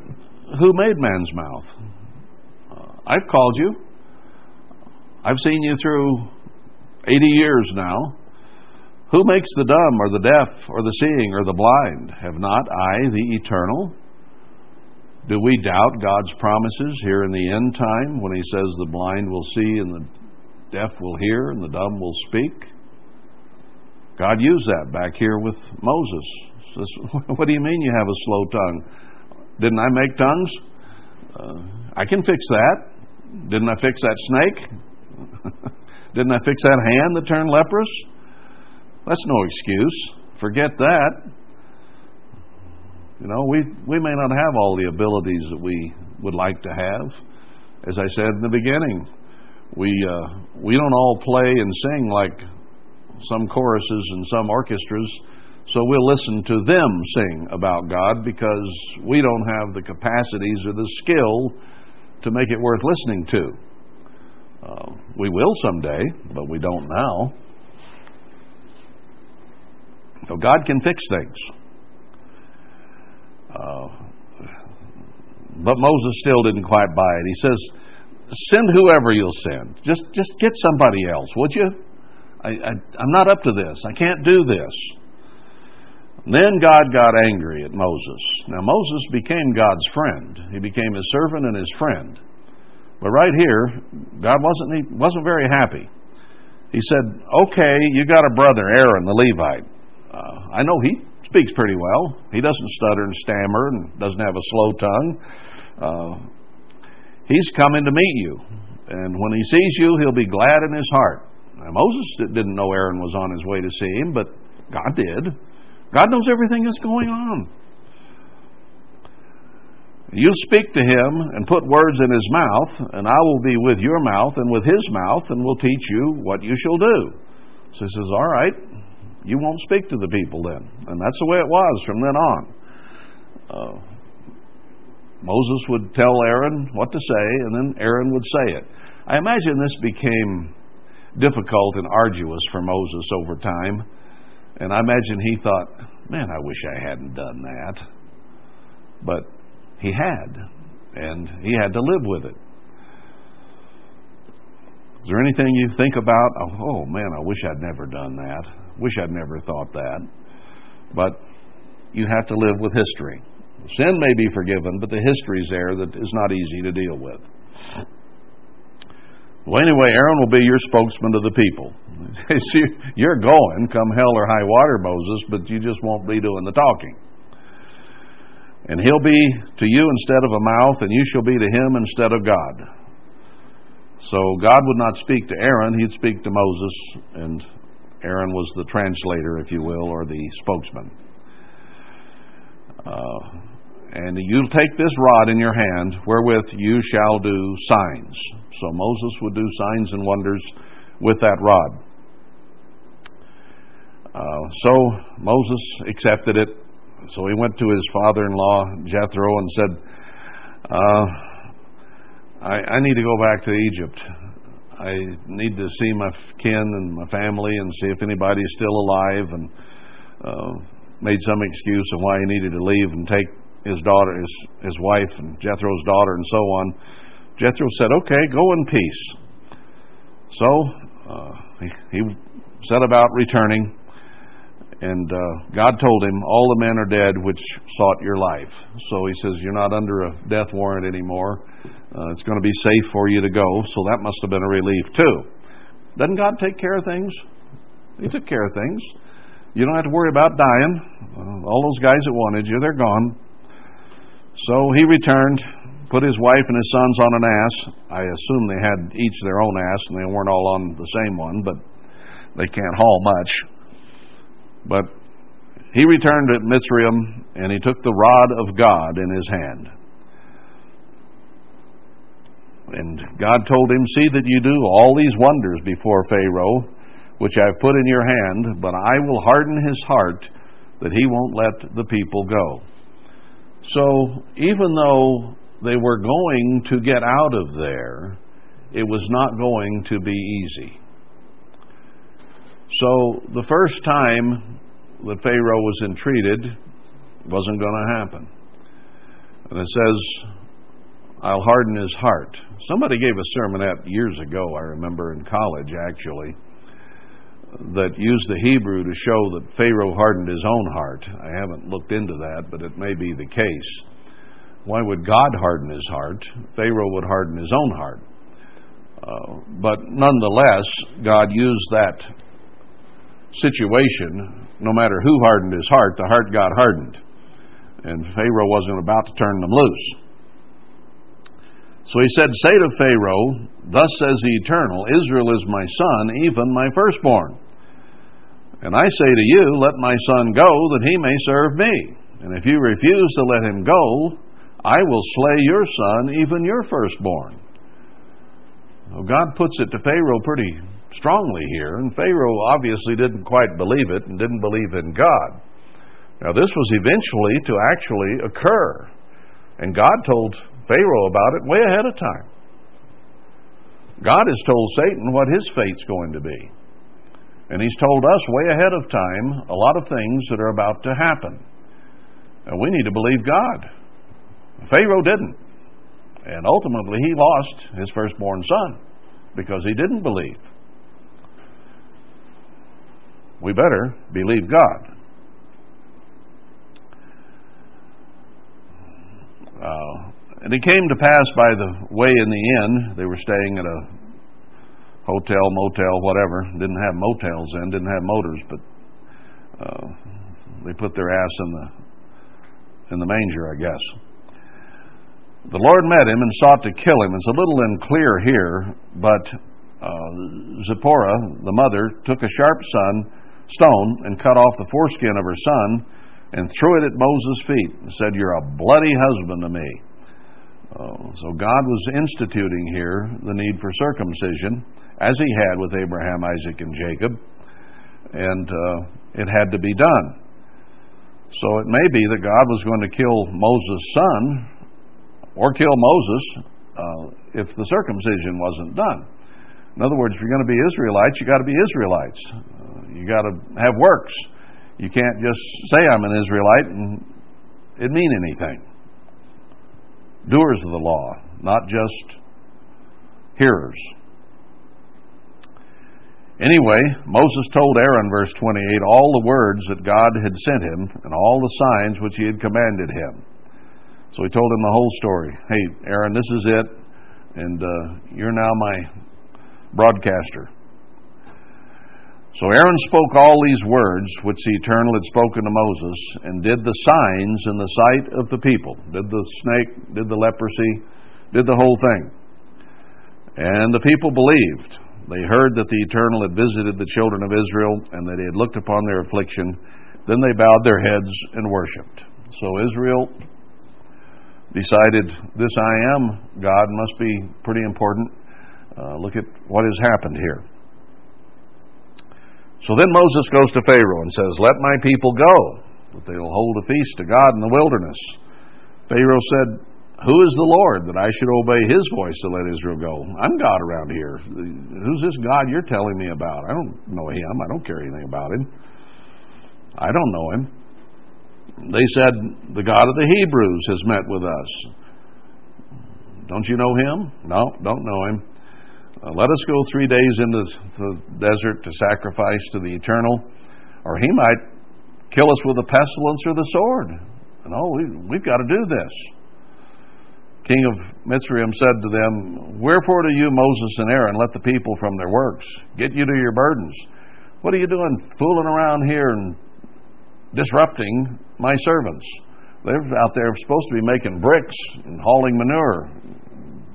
Who made man's mouth? Uh, I've called you. I've seen you through 80 years now. Who makes the dumb or the deaf or the seeing or the blind? Have not I the eternal? Do we doubt God's promises here in the end time when He says the blind will see and the deaf will hear and the dumb will speak? God used that back here with Moses. Says, what do you mean you have a slow tongue? Didn't I make tongues? Uh, I can fix that. Didn't I fix that snake? Didn't I fix that hand that turned leprous? That's no excuse. Forget that. You know, we, we may not have all the abilities that we would like to have. As I said in the beginning, we, uh, we don't all play and sing like some choruses and some orchestras, so we'll listen to them sing about God because we don't have the capacities or the skill to make it worth listening to. Uh, we will someday, but we don't now. So God can fix things. Uh, but Moses still didn't quite buy it. He says, "Send whoever you'll send. Just just get somebody else, would you? I, I, I'm not up to this. I can't do this." then God got angry at Moses. Now Moses became God's friend. He became his servant and his friend. But right here, God wasn't he wasn't very happy. He said, "Okay, you got a brother Aaron the Levite. Uh, I know he speaks pretty well. He doesn't stutter and stammer and doesn't have a slow tongue. Uh, he's coming to meet you, and when he sees you, he'll be glad in his heart." Now, Moses didn't know Aaron was on his way to see him, but God did. God knows everything that's going on. You speak to him and put words in his mouth, and I will be with your mouth and with his mouth, and will teach you what you shall do. So he says, All right, you won't speak to the people then. And that's the way it was from then on. Uh, Moses would tell Aaron what to say, and then Aaron would say it. I imagine this became difficult and arduous for Moses over time. And I imagine he thought, man, I wish I hadn't done that. But he had, and he had to live with it. Is there anything you think about? Oh, man, I wish I'd never done that. Wish I'd never thought that. But you have to live with history. Sin may be forgiven, but the history's there that is not easy to deal with. Well, anyway, Aaron will be your spokesman to the people. You're going, come hell or high water, Moses, but you just won't be doing the talking. And he'll be to you instead of a mouth, and you shall be to him instead of God. So God would not speak to Aaron, he'd speak to Moses, and Aaron was the translator, if you will, or the spokesman. Uh, and you'll take this rod in your hand, wherewith you shall do signs. So Moses would do signs and wonders with that rod. Uh, so Moses accepted it So he went to his father in law, Jethro, and said, uh, I, I need to go back to Egypt. I need to see my kin and my family and see if anybody's still alive, and uh, made some excuse of why he needed to leave and take his daughter, his, his wife, and Jethro's daughter, and so on. Jethro said, Okay, go in peace. So uh, he, he set about returning. And uh, God told him, All the men are dead which sought your life. So he says, You're not under a death warrant anymore. Uh, it's going to be safe for you to go. So that must have been a relief, too. Doesn't God take care of things? He took care of things. You don't have to worry about dying. Uh, all those guys that wanted you, they're gone. So he returned, put his wife and his sons on an ass. I assume they had each their own ass and they weren't all on the same one, but they can't haul much. But he returned to Mitzrayim, and he took the rod of God in his hand. And God told him, See that you do all these wonders before Pharaoh, which I've put in your hand, but I will harden his heart that he won't let the people go. So even though they were going to get out of there, it was not going to be easy. So the first time that Pharaoh was entreated wasn't going to happen. And it says, I'll harden his heart. Somebody gave a sermon sermonette years ago, I remember in college actually, that used the Hebrew to show that Pharaoh hardened his own heart. I haven't looked into that, but it may be the case. Why would God harden his heart? Pharaoh would harden his own heart. Uh, but nonetheless, God used that situation, no matter who hardened his heart, the heart got hardened. And Pharaoh wasn't about to turn them loose. So he said, Say to Pharaoh, Thus says the Eternal, Israel is my son, even my firstborn. And I say to you, Let my son go, that he may serve me. And if you refuse to let him go, I will slay your son, even your firstborn. Well, God puts it to Pharaoh pretty strongly here, and Pharaoh obviously didn't quite believe it and didn't believe in God. Now, this was eventually to actually occur, and God told Pharaoh about it way ahead of time. God has told Satan what his fate's going to be. And he's told us way ahead of time a lot of things that are about to happen. And we need to believe God. Pharaoh didn't. And ultimately, he lost his firstborn son because he didn't believe we better believe God. Uh, and it came to pass by the way in the inn, they were staying at a hotel, motel, whatever. Didn't have motels then, didn't have motors, but uh, they put their ass in the in the manger, I guess. The Lord met him and sought to kill him. It's a little unclear here, but uh, Zipporah, the mother, took a sharp son stone and cut off the foreskin of her son and threw it at Moses' feet and said, You're a bloody husband to me. Uh, so God was instituting here the need for circumcision, as he had with Abraham, Isaac, and Jacob, and uh, it had to be done. So it may be that God was going to kill Moses' son or kill Moses uh, if the circumcision wasn't done. In other words, if you're going to be Israelites, you've got to be Israelites. You got to have works. You can't just say I'm an Israelite and it mean anything. Doers of the law, not just hearers. Anyway, Moses told Aaron, verse 28, all the words that God had sent him and all the signs which he had commanded him. So he told him the whole story. Hey, Aaron, this is it, and uh, you're now my broadcaster. So Aaron spoke all these words which the Eternal had spoken to Moses, and did the signs in the sight of the people. Did the snake, did the leprosy, did the whole thing. And the people believed. They heard that the Eternal had visited the children of Israel, and that he had looked upon their affliction. Then they bowed their heads and worshipped. So Israel decided, This I am God must be pretty important uh, look at what has happened here. So then Moses goes to Pharaoh and says, Let my people go. that they'll hold a feast to God in the wilderness. Pharaoh said, Who is the Lord that I should obey his voice to let Israel go? I'm God around here. Who's this God you're telling me about? I don't know him. I don't care anything about him. I don't know him. They said, The God of the Hebrews has met with us. Don't you know him? No, don't know him. Uh, let us go three days into the desert to sacrifice to the eternal, or he might kill us with a pestilence or the sword. No, we, we've got to do this. King of Mitzrayim said to them, Wherefore do you, Moses and Aaron, let the people from their works get you to your burdens? What are you doing fooling around here and disrupting my servants? They're out there supposed to be making bricks and hauling manure.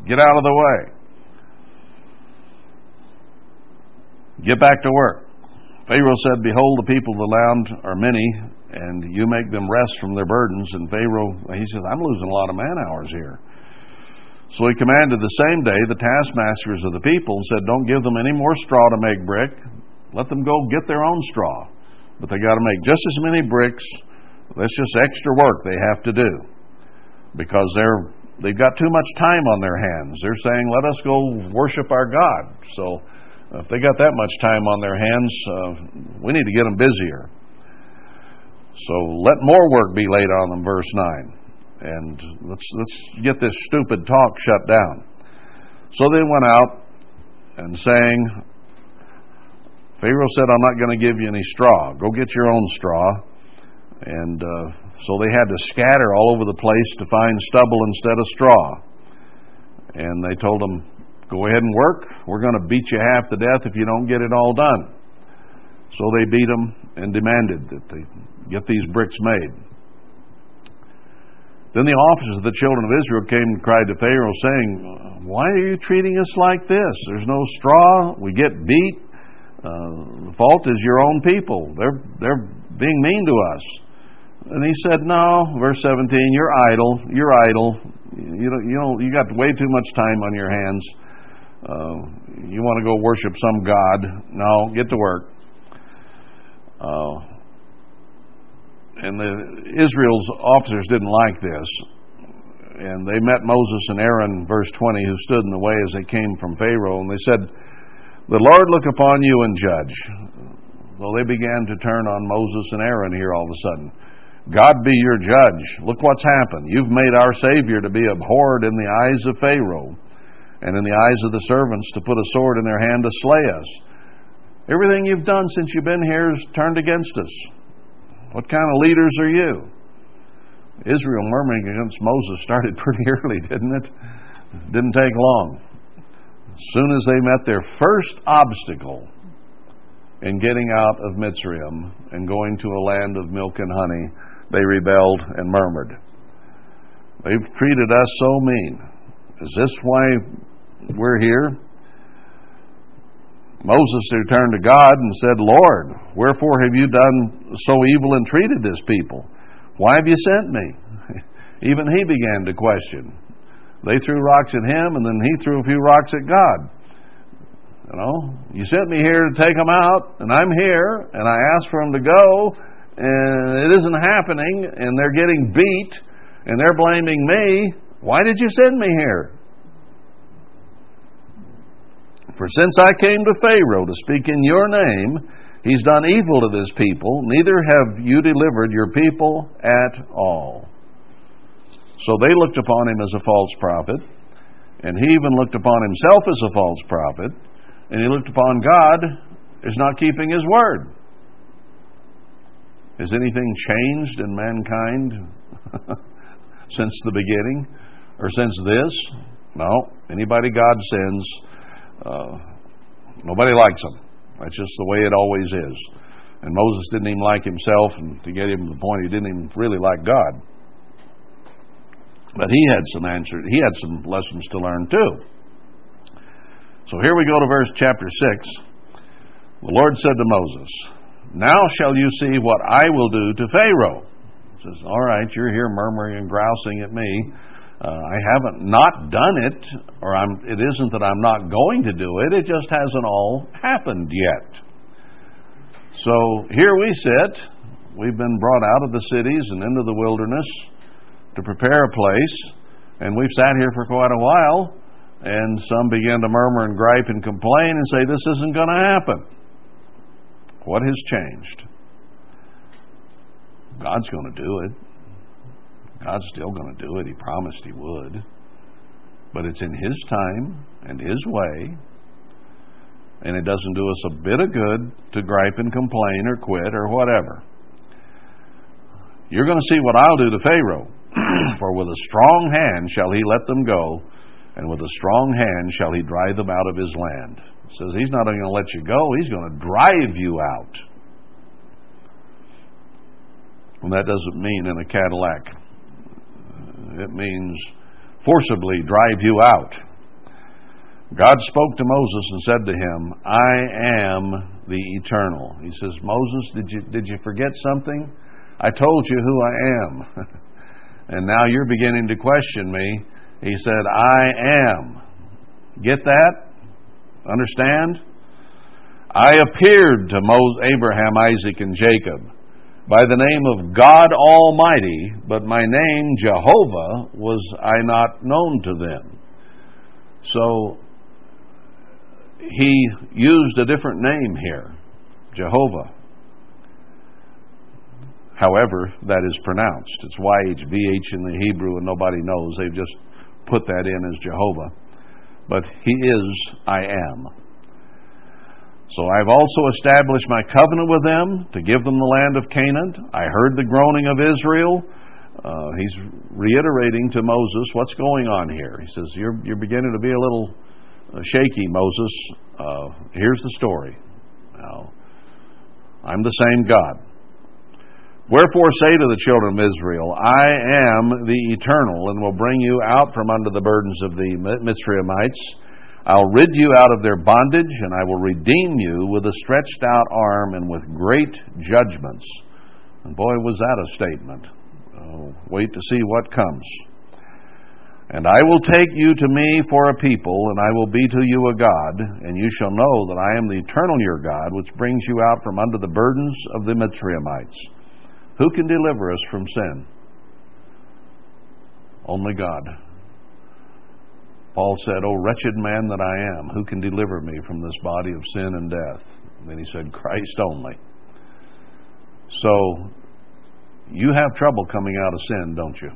Get out of the way. Get back to work. Pharaoh said, Behold, the people of the land are many, and you make them rest from their burdens. And Pharaoh, he says, I'm losing a lot of man hours here. So he commanded the same day the taskmasters of the people and said, Don't give them any more straw to make brick. Let them go get their own straw. But they got to make just as many bricks. That's just extra work they have to do because they're they've got too much time on their hands. They're saying, "Let us go worship our God." So if they got that much time on their hands, uh, we need to get them busier. So let more work be laid on them, verse 9. And let's, let's get this stupid talk shut down. So they went out and sang. Pharaoh said, I'm not going to give you any straw. Go get your own straw. And uh, so they had to scatter all over the place to find stubble instead of straw. And they told them, Go ahead and work. We're going to beat you half to death if you don't get it all done. So they beat them and demanded that they get these bricks made. Then the officers of the children of Israel came and cried to Pharaoh, saying, Why are you treating us like this? There's no straw. We get beat. Uh, the fault is your own people. They're, they're being mean to us. And he said, No, verse 17, you're idle. You're idle. You, don't, you, don't, you got way too much time on your hands. Uh, you want to go worship some god? No, get to work. Uh, and the Israel's officers didn't like this, and they met Moses and Aaron, verse 20, who stood in the way as they came from Pharaoh, and they said, "The Lord look upon you and judge." So they began to turn on Moses and Aaron here all of a sudden. God be your judge. Look what's happened. You've made our Savior to be abhorred in the eyes of Pharaoh and in the eyes of the servants to put a sword in their hand to slay us. Everything you've done since you've been here is turned against us. What kind of leaders are you? Israel murmuring against Moses started pretty early, didn't it? Didn't take long. As soon as they met their first obstacle in getting out of Mitzrayim and going to a land of milk and honey, they rebelled and murmured. They've treated us so mean. Is this why we're here. Moses returned to God and said, Lord, wherefore have you done so evil and treated this people? Why have you sent me? Even he began to question. They threw rocks at him, and then he threw a few rocks at God. You know, you sent me here to take them out, and I'm here, and I asked for them to go, and it isn't happening, and they're getting beat, and they're blaming me. Why did you send me here? For since I came to Pharaoh to speak in your name, he's done evil to this people, neither have you delivered your people at all. So they looked upon him as a false prophet, and he even looked upon himself as a false prophet, and he looked upon God as not keeping his word. Has anything changed in mankind since the beginning or since this? No. Anybody God sends uh, nobody likes him. That's just the way it always is. And Moses didn't even like himself, and to get him to the point, he didn't even really like God. But he had some answers. He had some lessons to learn too. So here we go to verse chapter six. The Lord said to Moses, "Now shall you see what I will do to Pharaoh." He says, "All right, you're here murmuring and grousing at me." Uh, I haven't not done it, or I'm, it isn't that I'm not going to do it, it just hasn't all happened yet. So here we sit, We've been brought out of the cities and into the wilderness to prepare a place, and we've sat here for quite a while, and some begin to murmur and gripe and complain and say, This isn't going to happen. What has changed? God's going to do it. God's still going to do it. He promised He would. But it's in His time and His way. And it doesn't do us a bit of good to gripe and complain or quit or whatever. You're going to see what I'll do to Pharaoh. For with a strong hand shall he let them go, and with a strong hand shall he drive them out of his land. It says he's not only going to let you go, he's going to drive you out. And that doesn't mean in a Cadillac. It means forcibly drive you out. God spoke to Moses and said to him, I am the eternal. He says, Moses, did you, did you forget something? I told you who I am. and now you're beginning to question me. He said, I am. Get that? Understand? I appeared to Abraham, Isaac, and Jacob by the name of God Almighty, but my name, Jehovah, was I not known to them. So he used a different name here, Jehovah. However, that is pronounced. It's YHVH in the Hebrew, and nobody knows. They've just put that in as Jehovah. But he is I am. So I've also established my covenant with them to give them the land of Canaan. I heard the groaning of Israel. Uh, he's reiterating to Moses what's going on here. He says, You're, you're beginning to be a little uh, shaky, Moses. Uh, here's the story. Now, I'm the same God. Wherefore say to the children of Israel, I am the eternal, and will bring you out from under the burdens of the Mitzrayimites. I'll rid you out of their bondage, and I will redeem you with a stretched out arm and with great judgments. And boy, was that a statement. Oh, wait to see what comes. And I will take you to me for a people, and I will be to you a God, and you shall know that I am the eternal your God, which brings you out from under the burdens of the Mitzrayimites. Who can deliver us from sin? Only God. Paul said, O wretched man that I am, who can deliver me from this body of sin and death? And then he said, Christ only. So, you have trouble coming out of sin, don't you?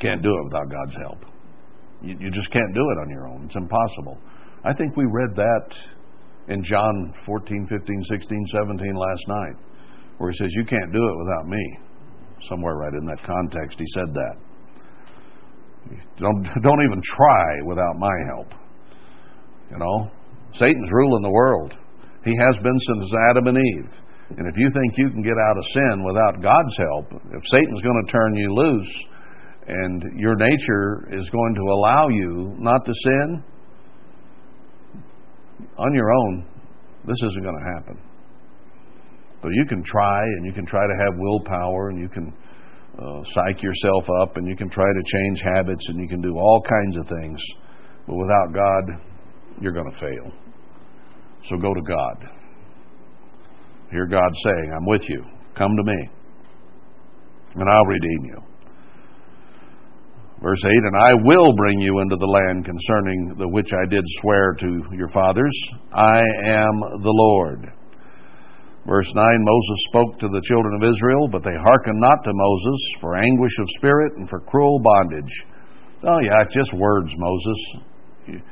Can't do it without God's help. You, you just can't do it on your own. It's impossible. I think we read that in John 14, 15, 16, 17 last night where he says, You can't do it without me. Somewhere right in that context, he said that. Don't, don't even try without my help. You know, Satan's ruling the world. He has been since Adam and Eve. And if you think you can get out of sin without God's help, if Satan's going to turn you loose and your nature is going to allow you not to sin, on your own, this isn't going to happen. But you can try, and you can try to have willpower, and you can uh, psych yourself up, and you can try to change habits, and you can do all kinds of things. But without God, you're going to fail. So go to God. Hear God saying, I'm with you. Come to me, and I'll redeem you. Verse 8, And I will bring you into the land concerning the which I did swear to your fathers. I am the Lord. Verse 9 Moses spoke to the children of Israel, but they hearkened not to Moses for anguish of spirit and for cruel bondage. Oh, yeah, it's just words, Moses.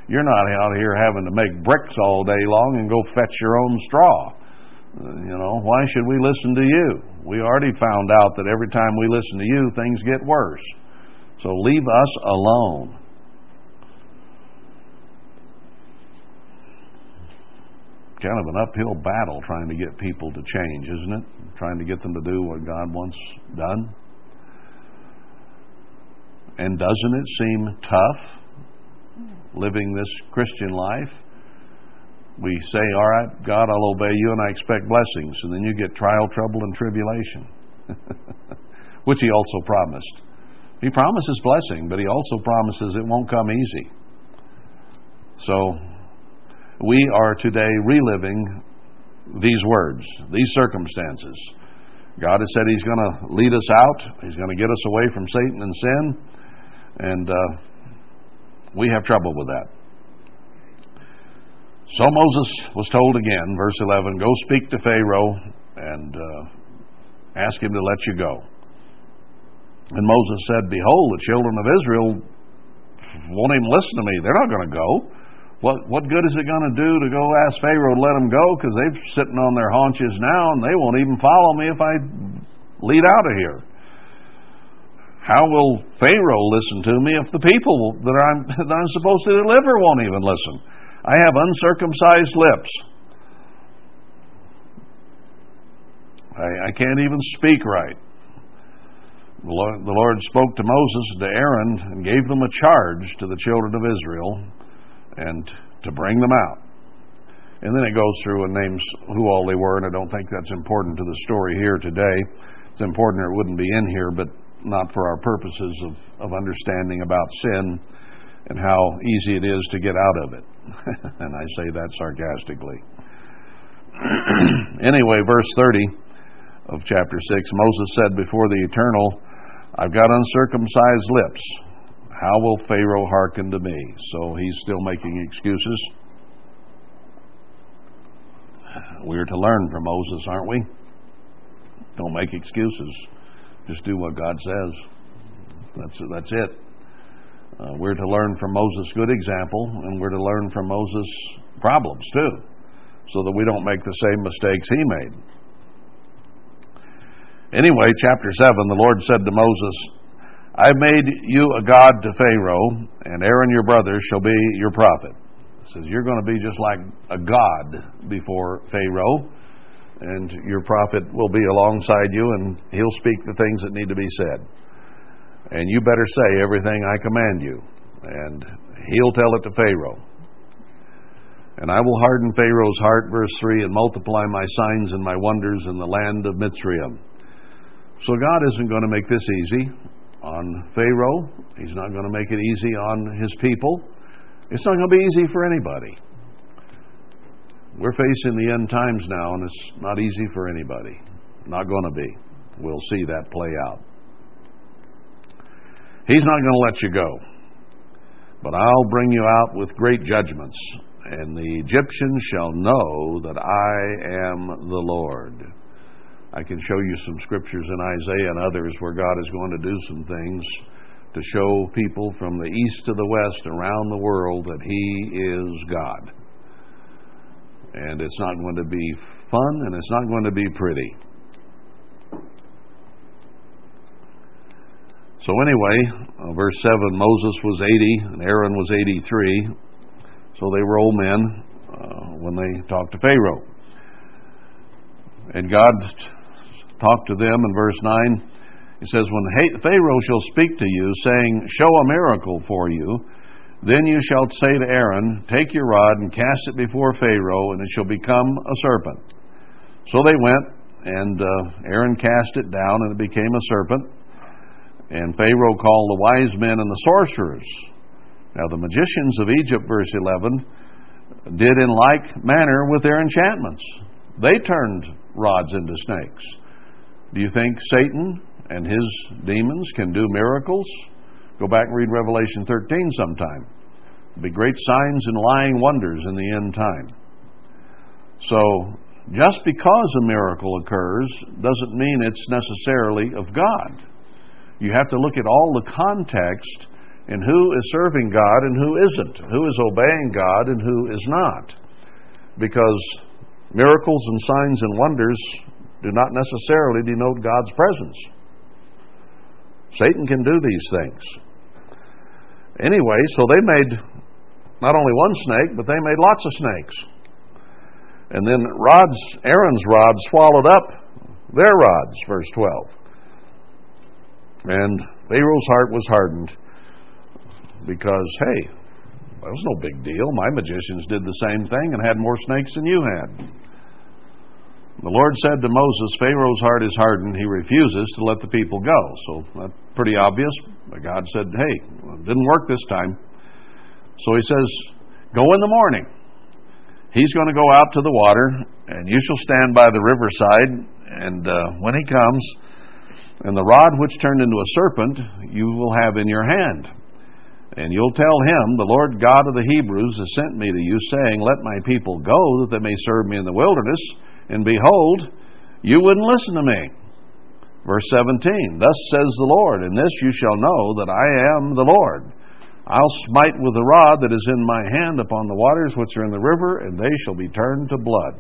You're not out here having to make bricks all day long and go fetch your own straw. You know, why should we listen to you? We already found out that every time we listen to you, things get worse. So leave us alone. Kind of an uphill battle trying to get people to change, isn't it? Trying to get them to do what God wants done. And doesn't it seem tough living this Christian life? We say, All right, God, I'll obey you and I expect blessings. And then you get trial, trouble, and tribulation, which He also promised. He promises blessing, but He also promises it won't come easy. So we are today reliving these words, these circumstances. God has said He's going to lead us out, He's going to get us away from Satan and sin, and uh, we have trouble with that. So Moses was told again, verse 11, Go speak to Pharaoh and uh, ask him to let you go. And Moses said, Behold, the children of Israel won't even listen to me. They're not going to go. What, what good is it going to do to go ask Pharaoh to let them go? Because they're sitting on their haunches now and they won't even follow me if I lead out of here. How will Pharaoh listen to me if the people that I'm, that I'm supposed to deliver won't even listen? I have uncircumcised lips. I, I can't even speak right. The Lord, the Lord spoke to Moses and to Aaron and gave them a charge to the children of Israel and to bring them out. And then it goes through and names who all they were, and I don't think that's important to the story here today. It's important or it wouldn't be in here, but not for our purposes of, of understanding about sin and how easy it is to get out of it. and I say that sarcastically. anyway, verse 30 of chapter 6 Moses said before the eternal, I've got uncircumcised lips. How will Pharaoh hearken to me? So he's still making excuses. We're to learn from Moses, aren't we? Don't make excuses. Just do what God says. That's, that's it. Uh, we're to learn from Moses' good example, and we're to learn from Moses' problems too, so that we don't make the same mistakes he made. Anyway, chapter 7, the Lord said to Moses, I've made you a God to Pharaoh, and Aaron your brother shall be your prophet. He says, You're going to be just like a God before Pharaoh, and your prophet will be alongside you, and he'll speak the things that need to be said. And you better say everything I command you. And he'll tell it to Pharaoh. And I will harden Pharaoh's heart, verse 3, and multiply my signs and my wonders in the land of Mitzrayim. So God isn't going to make this easy on Pharaoh. He's not going to make it easy on his people. It's not going to be easy for anybody. We're facing the end times now, and it's not easy for anybody. Not going to be. We'll see that play out. He's not going to let you go. But I'll bring you out with great judgments, and the Egyptians shall know that I am the Lord. I can show you some scriptures in Isaiah and others where God is going to do some things to show people from the east to the west around the world that He is God. And it's not going to be fun and it's not going to be pretty. So, anyway, uh, verse 7 Moses was 80 and Aaron was 83. So they were old men uh, when they talked to Pharaoh. And God talked to them in verse 9. He says, When Pharaoh shall speak to you, saying, Show a miracle for you, then you shall say to Aaron, Take your rod and cast it before Pharaoh, and it shall become a serpent. So they went, and uh, Aaron cast it down, and it became a serpent. And Pharaoh called the wise men and the sorcerers. Now, the magicians of Egypt, verse 11, did in like manner with their enchantments. They turned rods into snakes. Do you think Satan and his demons can do miracles? Go back and read Revelation 13 sometime. There'll be great signs and lying wonders in the end time. So, just because a miracle occurs doesn't mean it's necessarily of God. You have to look at all the context and who is serving God and who isn't, who is obeying God and who is not. Because miracles and signs and wonders do not necessarily denote God's presence. Satan can do these things. Anyway, so they made not only one snake, but they made lots of snakes. And then rods, Aaron's rod swallowed up their rods, verse 12. And Pharaoh's heart was hardened because, hey, that was no big deal. My magicians did the same thing and had more snakes than you had. The Lord said to Moses, Pharaoh's heart is hardened. He refuses to let the people go. So that's pretty obvious. But God said, hey, it didn't work this time. So he says, go in the morning. He's going to go out to the water, and you shall stand by the riverside, And uh, when he comes, and the rod which turned into a serpent you will have in your hand. And you'll tell him, The Lord God of the Hebrews has sent me to you, saying, Let my people go, that they may serve me in the wilderness. And behold, you wouldn't listen to me. Verse 17 Thus says the Lord, In this you shall know that I am the Lord. I'll smite with the rod that is in my hand upon the waters which are in the river, and they shall be turned to blood.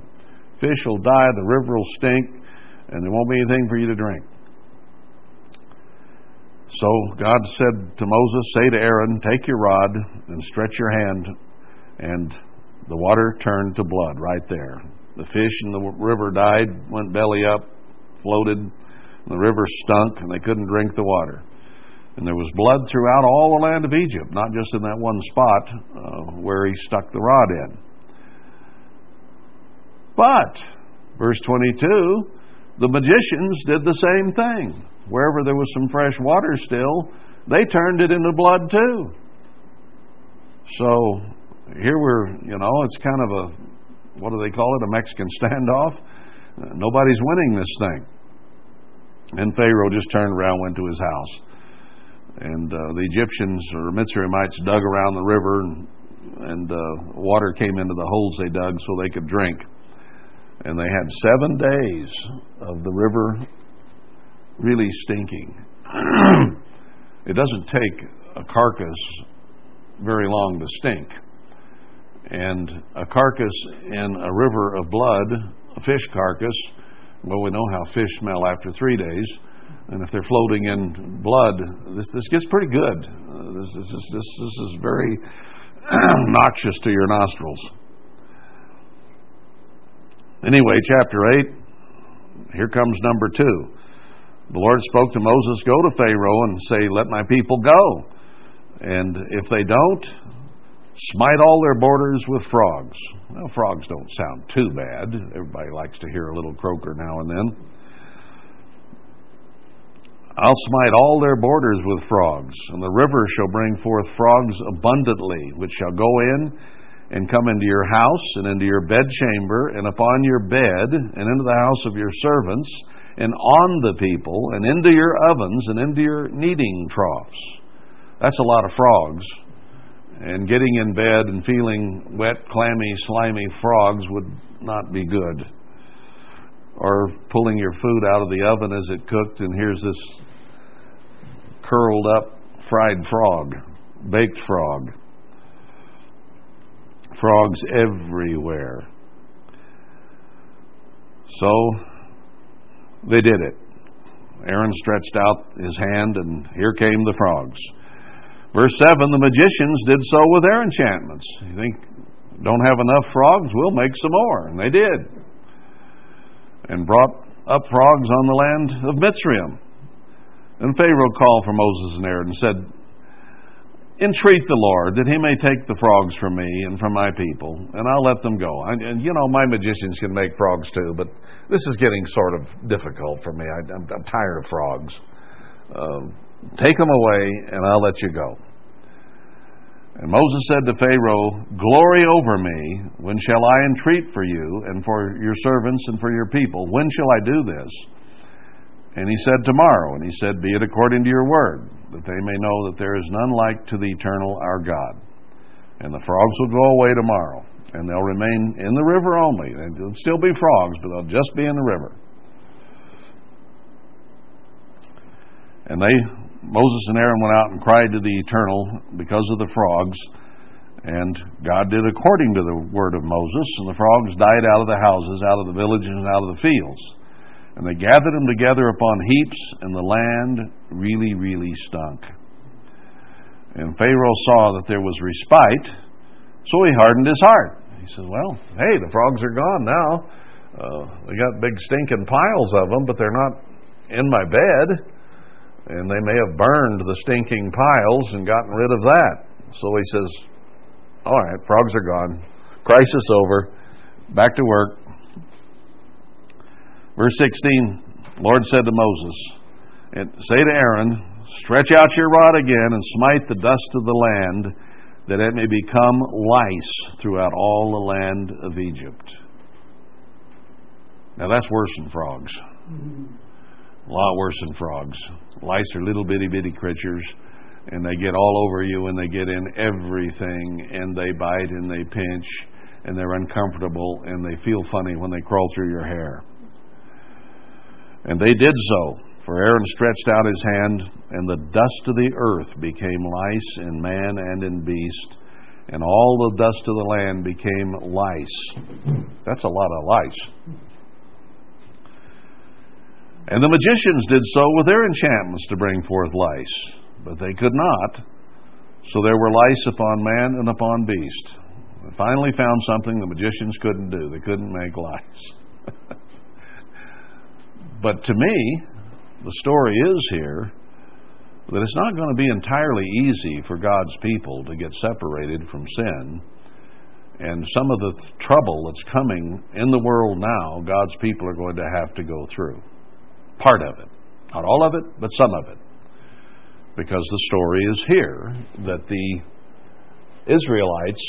Fish will die, the river will stink, and there won't be anything for you to drink. So God said to Moses, Say to Aaron, Take your rod and stretch your hand, and the water turned to blood right there. The fish in the river died, went belly up, floated. The river stunk, and they couldn't drink the water. And there was blood throughout all the land of Egypt, not just in that one spot uh, where he stuck the rod in. But, verse 22, the magicians did the same thing wherever there was some fresh water still, they turned it into blood too. So here we're, you know, it's kind of a, what do they call it, a Mexican standoff? Nobody's winning this thing. And Pharaoh just turned around, went to his house. And uh, the Egyptians or Mitzrayimites dug around the river, and, and uh, water came into the holes they dug so they could drink. And they had seven days of the river really stinking. it doesn't take a carcass very long to stink. And a carcass in a river of blood, a fish carcass, well, we know how fish smell after three days. And if they're floating in blood, this, this gets pretty good. Uh, this, this, this, this, this is very noxious to your nostrils. Anyway, chapter 8, here comes number 2. The Lord spoke to Moses, Go to Pharaoh and say, Let my people go. And if they don't, smite all their borders with frogs. Well, frogs don't sound too bad. Everybody likes to hear a little croaker now and then. I'll smite all their borders with frogs, and the river shall bring forth frogs abundantly, which shall go in and come into your house and into your bedchamber and upon your bed and into the house of your servants and on the people and into your ovens and into your kneading troughs. That's a lot of frogs. And getting in bed and feeling wet, clammy, slimy frogs would not be good. Or pulling your food out of the oven as it cooked, and here's this curled up fried frog, baked frog. Frogs everywhere. So, they did it. Aaron stretched out his hand, and here came the frogs. Verse 7 The magicians did so with their enchantments. You think, don't have enough frogs? We'll make some more. And they did. And brought up frogs on the land of Mitzrayim. And Pharaoh called for Moses and Aaron and said, entreat the Lord that he may take the frogs from me and from my people, and I'll let them go. And, and you know, my magicians can make frogs too, but this is getting sort of difficult for me. I, am tired of frogs. Uh, take them away, and I'll let you go. And Moses said to Pharaoh, Glory over me. When shall I entreat for you and for your servants and for your people? When shall I do this? And he said, Tomorrow. And he said, Be it according to your word, that they may know that there is none like to the eternal our God. And the frogs will go away tomorrow, and they'll remain in the river only. There'll still be frogs, but they'll just be in the river. And they, Moses and Aaron went out and cried to the eternal because of the frogs. And God did according to the word of Moses, and the frogs died out of the houses, out of the villages, and out of the fields. And they gathered them together upon heaps, and the land really, really stunk. And Pharaoh saw that there was respite, so he hardened his heart. He said, Well, hey, the frogs are gone now. Uh, we got big stinking piles of them, but they're not in my bed. And they may have burned the stinking piles and gotten rid of that. So he says, All right, frogs are gone. Crisis over. Back to work. Verse 16, Lord said to Moses, Say to Aaron, Stretch out your rod again and smite the dust of the land, that it may become lice throughout all the land of Egypt. Now that's worse than frogs. Mm-hmm. A lot worse than frogs. Lice are little bitty bitty creatures, and they get all over you and they get in everything, and they bite and they pinch, and they're uncomfortable, and they feel funny when they crawl through your hair. And they did so. For Aaron stretched out his hand, and the dust of the earth became lice in man and in beast, and all the dust of the land became lice. That's a lot of lice. And the magicians did so with their enchantments to bring forth lice, but they could not. So there were lice upon man and upon beast. They finally found something the magicians couldn't do. They couldn't make lice. but to me, the story is here that it's not going to be entirely easy for God's people to get separated from sin. And some of the th- trouble that's coming in the world now, God's people are going to have to go through. Part of it. Not all of it, but some of it. Because the story is here that the Israelites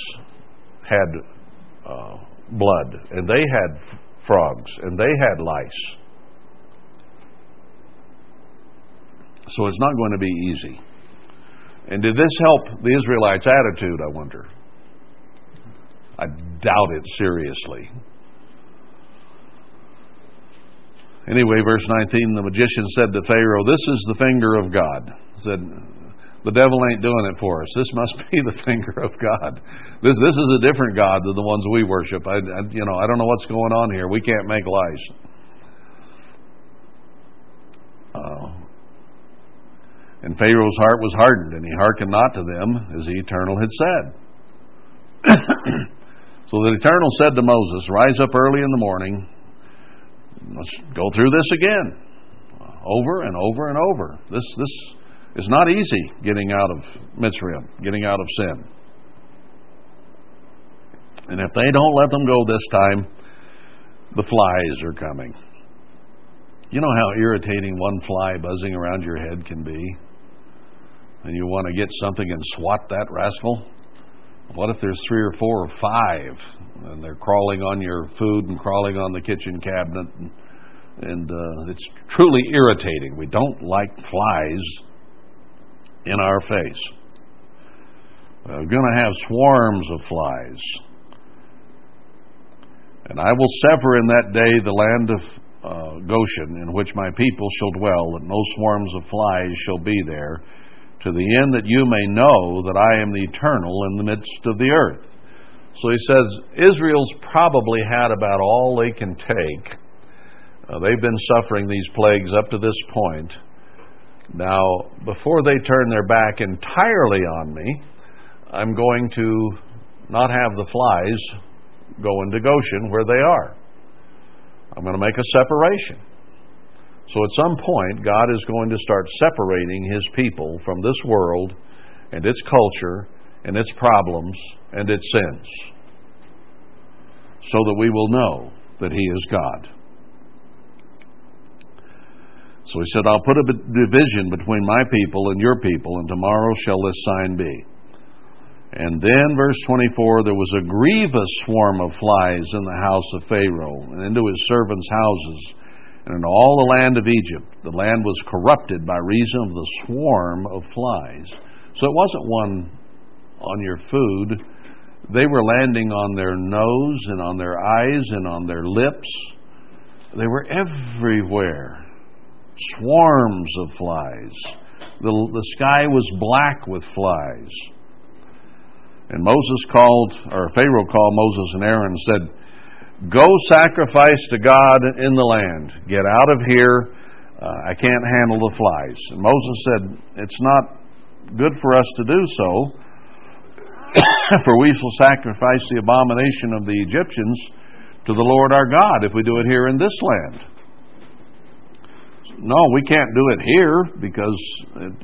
had uh, blood, and they had frogs, and they had lice. So it's not going to be easy. And did this help the Israelites' attitude, I wonder? I doubt it seriously. Anyway, verse 19, the magician said to Pharaoh, This is the finger of God. Said, the devil ain't doing it for us. This must be the finger of God. This this is a different God than the ones we worship. I, I you know I don't know what's going on here. We can't make lies. Uh, and Pharaoh's heart was hardened, and he hearkened not to them, as the Eternal had said. so the Eternal said to Moses, Rise up early in the morning, let's go through this again, over and over and over. This this is not easy getting out of Mitzrayim, getting out of sin. And if they don't let them go this time, the flies are coming. You know how irritating one fly buzzing around your head can be? And you want to get something and swat that rascal? What if there's three or four or five and they're crawling on your food and crawling on the kitchen cabinet? And, and uh, it's truly irritating. We don't like flies in our face. We're going to have swarms of flies. And I will sever in that day the land of uh, Goshen, in which my people shall dwell, that no swarms of flies shall be there, to the end that you may know that I am the eternal in the midst of the earth. So he says, Israel's probably had about all they can take. Uh, they've been suffering these plagues up to this point. Now, before they turn their back entirely on me, I'm going to not have the flies go into Goshen where they are. I'm going to make a separation. So at some point, God is going to start separating His people from this world and its culture and its problems and its sins so that we will know that He is God. So he said, I'll put a division between my people and your people, and tomorrow shall this sign be. And then, verse 24, there was a grievous swarm of flies in the house of Pharaoh, and into his servants' houses, and in all the land of Egypt. The land was corrupted by reason of the swarm of flies. So it wasn't one on your food. They were landing on their nose and on their eyes and on their lips. They were everywhere swarms of flies. The, the sky was black with flies. And Moses called, or Pharaoh called Moses and Aaron and said, Go sacrifice to God in the land. Get out of here. Uh, I can't handle the flies. And Moses said, It's not good for us to do so, for we shall sacrifice the abomination of the Egyptians to the Lord our God if we do it here in this land no, we can't do it here because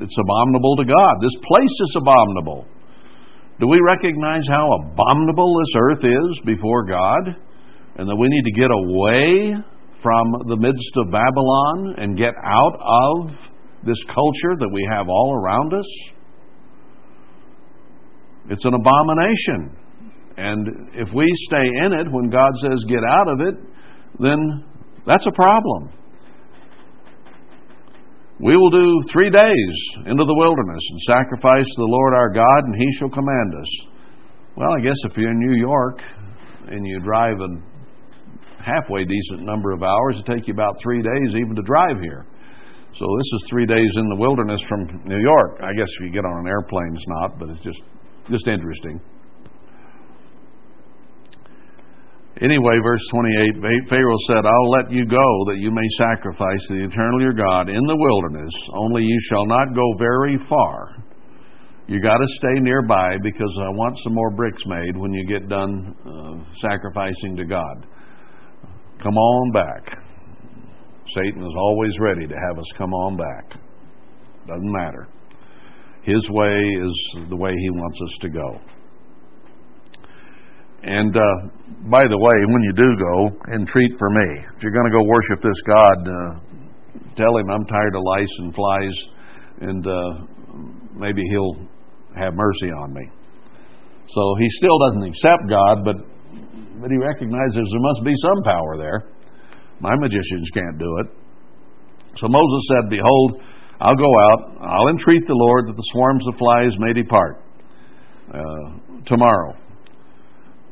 it's abominable to God. This place is abominable. Do we recognize how abominable this earth is before God? And that we need to get away from the midst of Babylon and get out of this culture that we have all around us? It's an abomination. And if we stay in it when God says get out of it, then that's a problem. We will do three days into the wilderness and sacrifice to the Lord our God, and he shall command us. Well, I guess if you're in New York and you drive a halfway decent number of hours, it take you about three days even to drive here. So this is three days in the wilderness from New York. I guess if you get on an airplane, it's not, but it's just just interesting. Anyway, verse 28 Pharaoh said, I'll let you go that you may sacrifice the eternal your God in the wilderness, only you shall not go very far. You got to stay nearby because I want some more bricks made when you get done uh, sacrificing to God. Come on back. Satan is always ready to have us come on back. Doesn't matter. His way is the way he wants us to go. And uh, by the way, when you do go, entreat for me. If you're going to go worship this God, uh, tell him I'm tired of lice and flies, and uh, maybe he'll have mercy on me. So he still doesn't accept God, but but he recognizes there must be some power there. My magicians can't do it. So Moses said, Behold, I'll go out, I'll entreat the Lord that the swarms of flies may depart uh, tomorrow.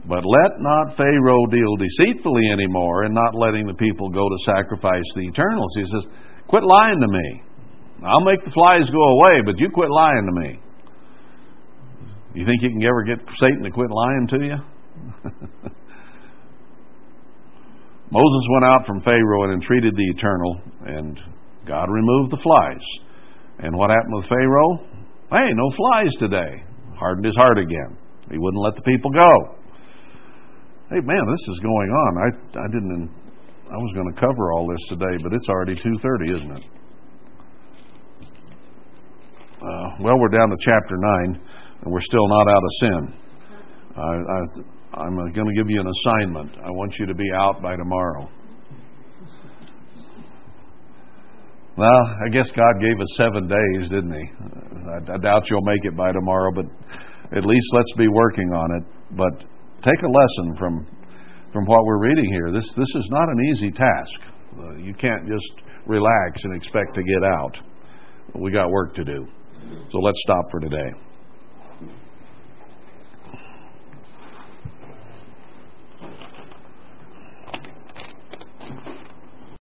But let not Pharaoh deal deceitfully anymore in not letting the people go to sacrifice the eternals. He says, Quit lying to me. I'll make the flies go away, but you quit lying to me. You think you can ever get Satan to quit lying to you? Moses went out from Pharaoh and entreated the Eternal, and God removed the flies. And what happened with Pharaoh? Hey, no flies today. Hardened his heart again. He wouldn't let the people go hey man, this is going on. I I didn't. I was going to cover all this today, but it's already two thirty, isn't it? Uh, well, we're down to chapter nine, and we're still not out of sin. I, I, I'm going to give you an assignment. I want you to be out by tomorrow. Well, I guess God gave us seven days, didn't He? I, I doubt you'll make it by tomorrow, but at least let's be working on it. But take a lesson from from what we're reading here. This this is not an easy task. Uh, you can't just relax and expect to get out. We got work to do. So let's stop for today.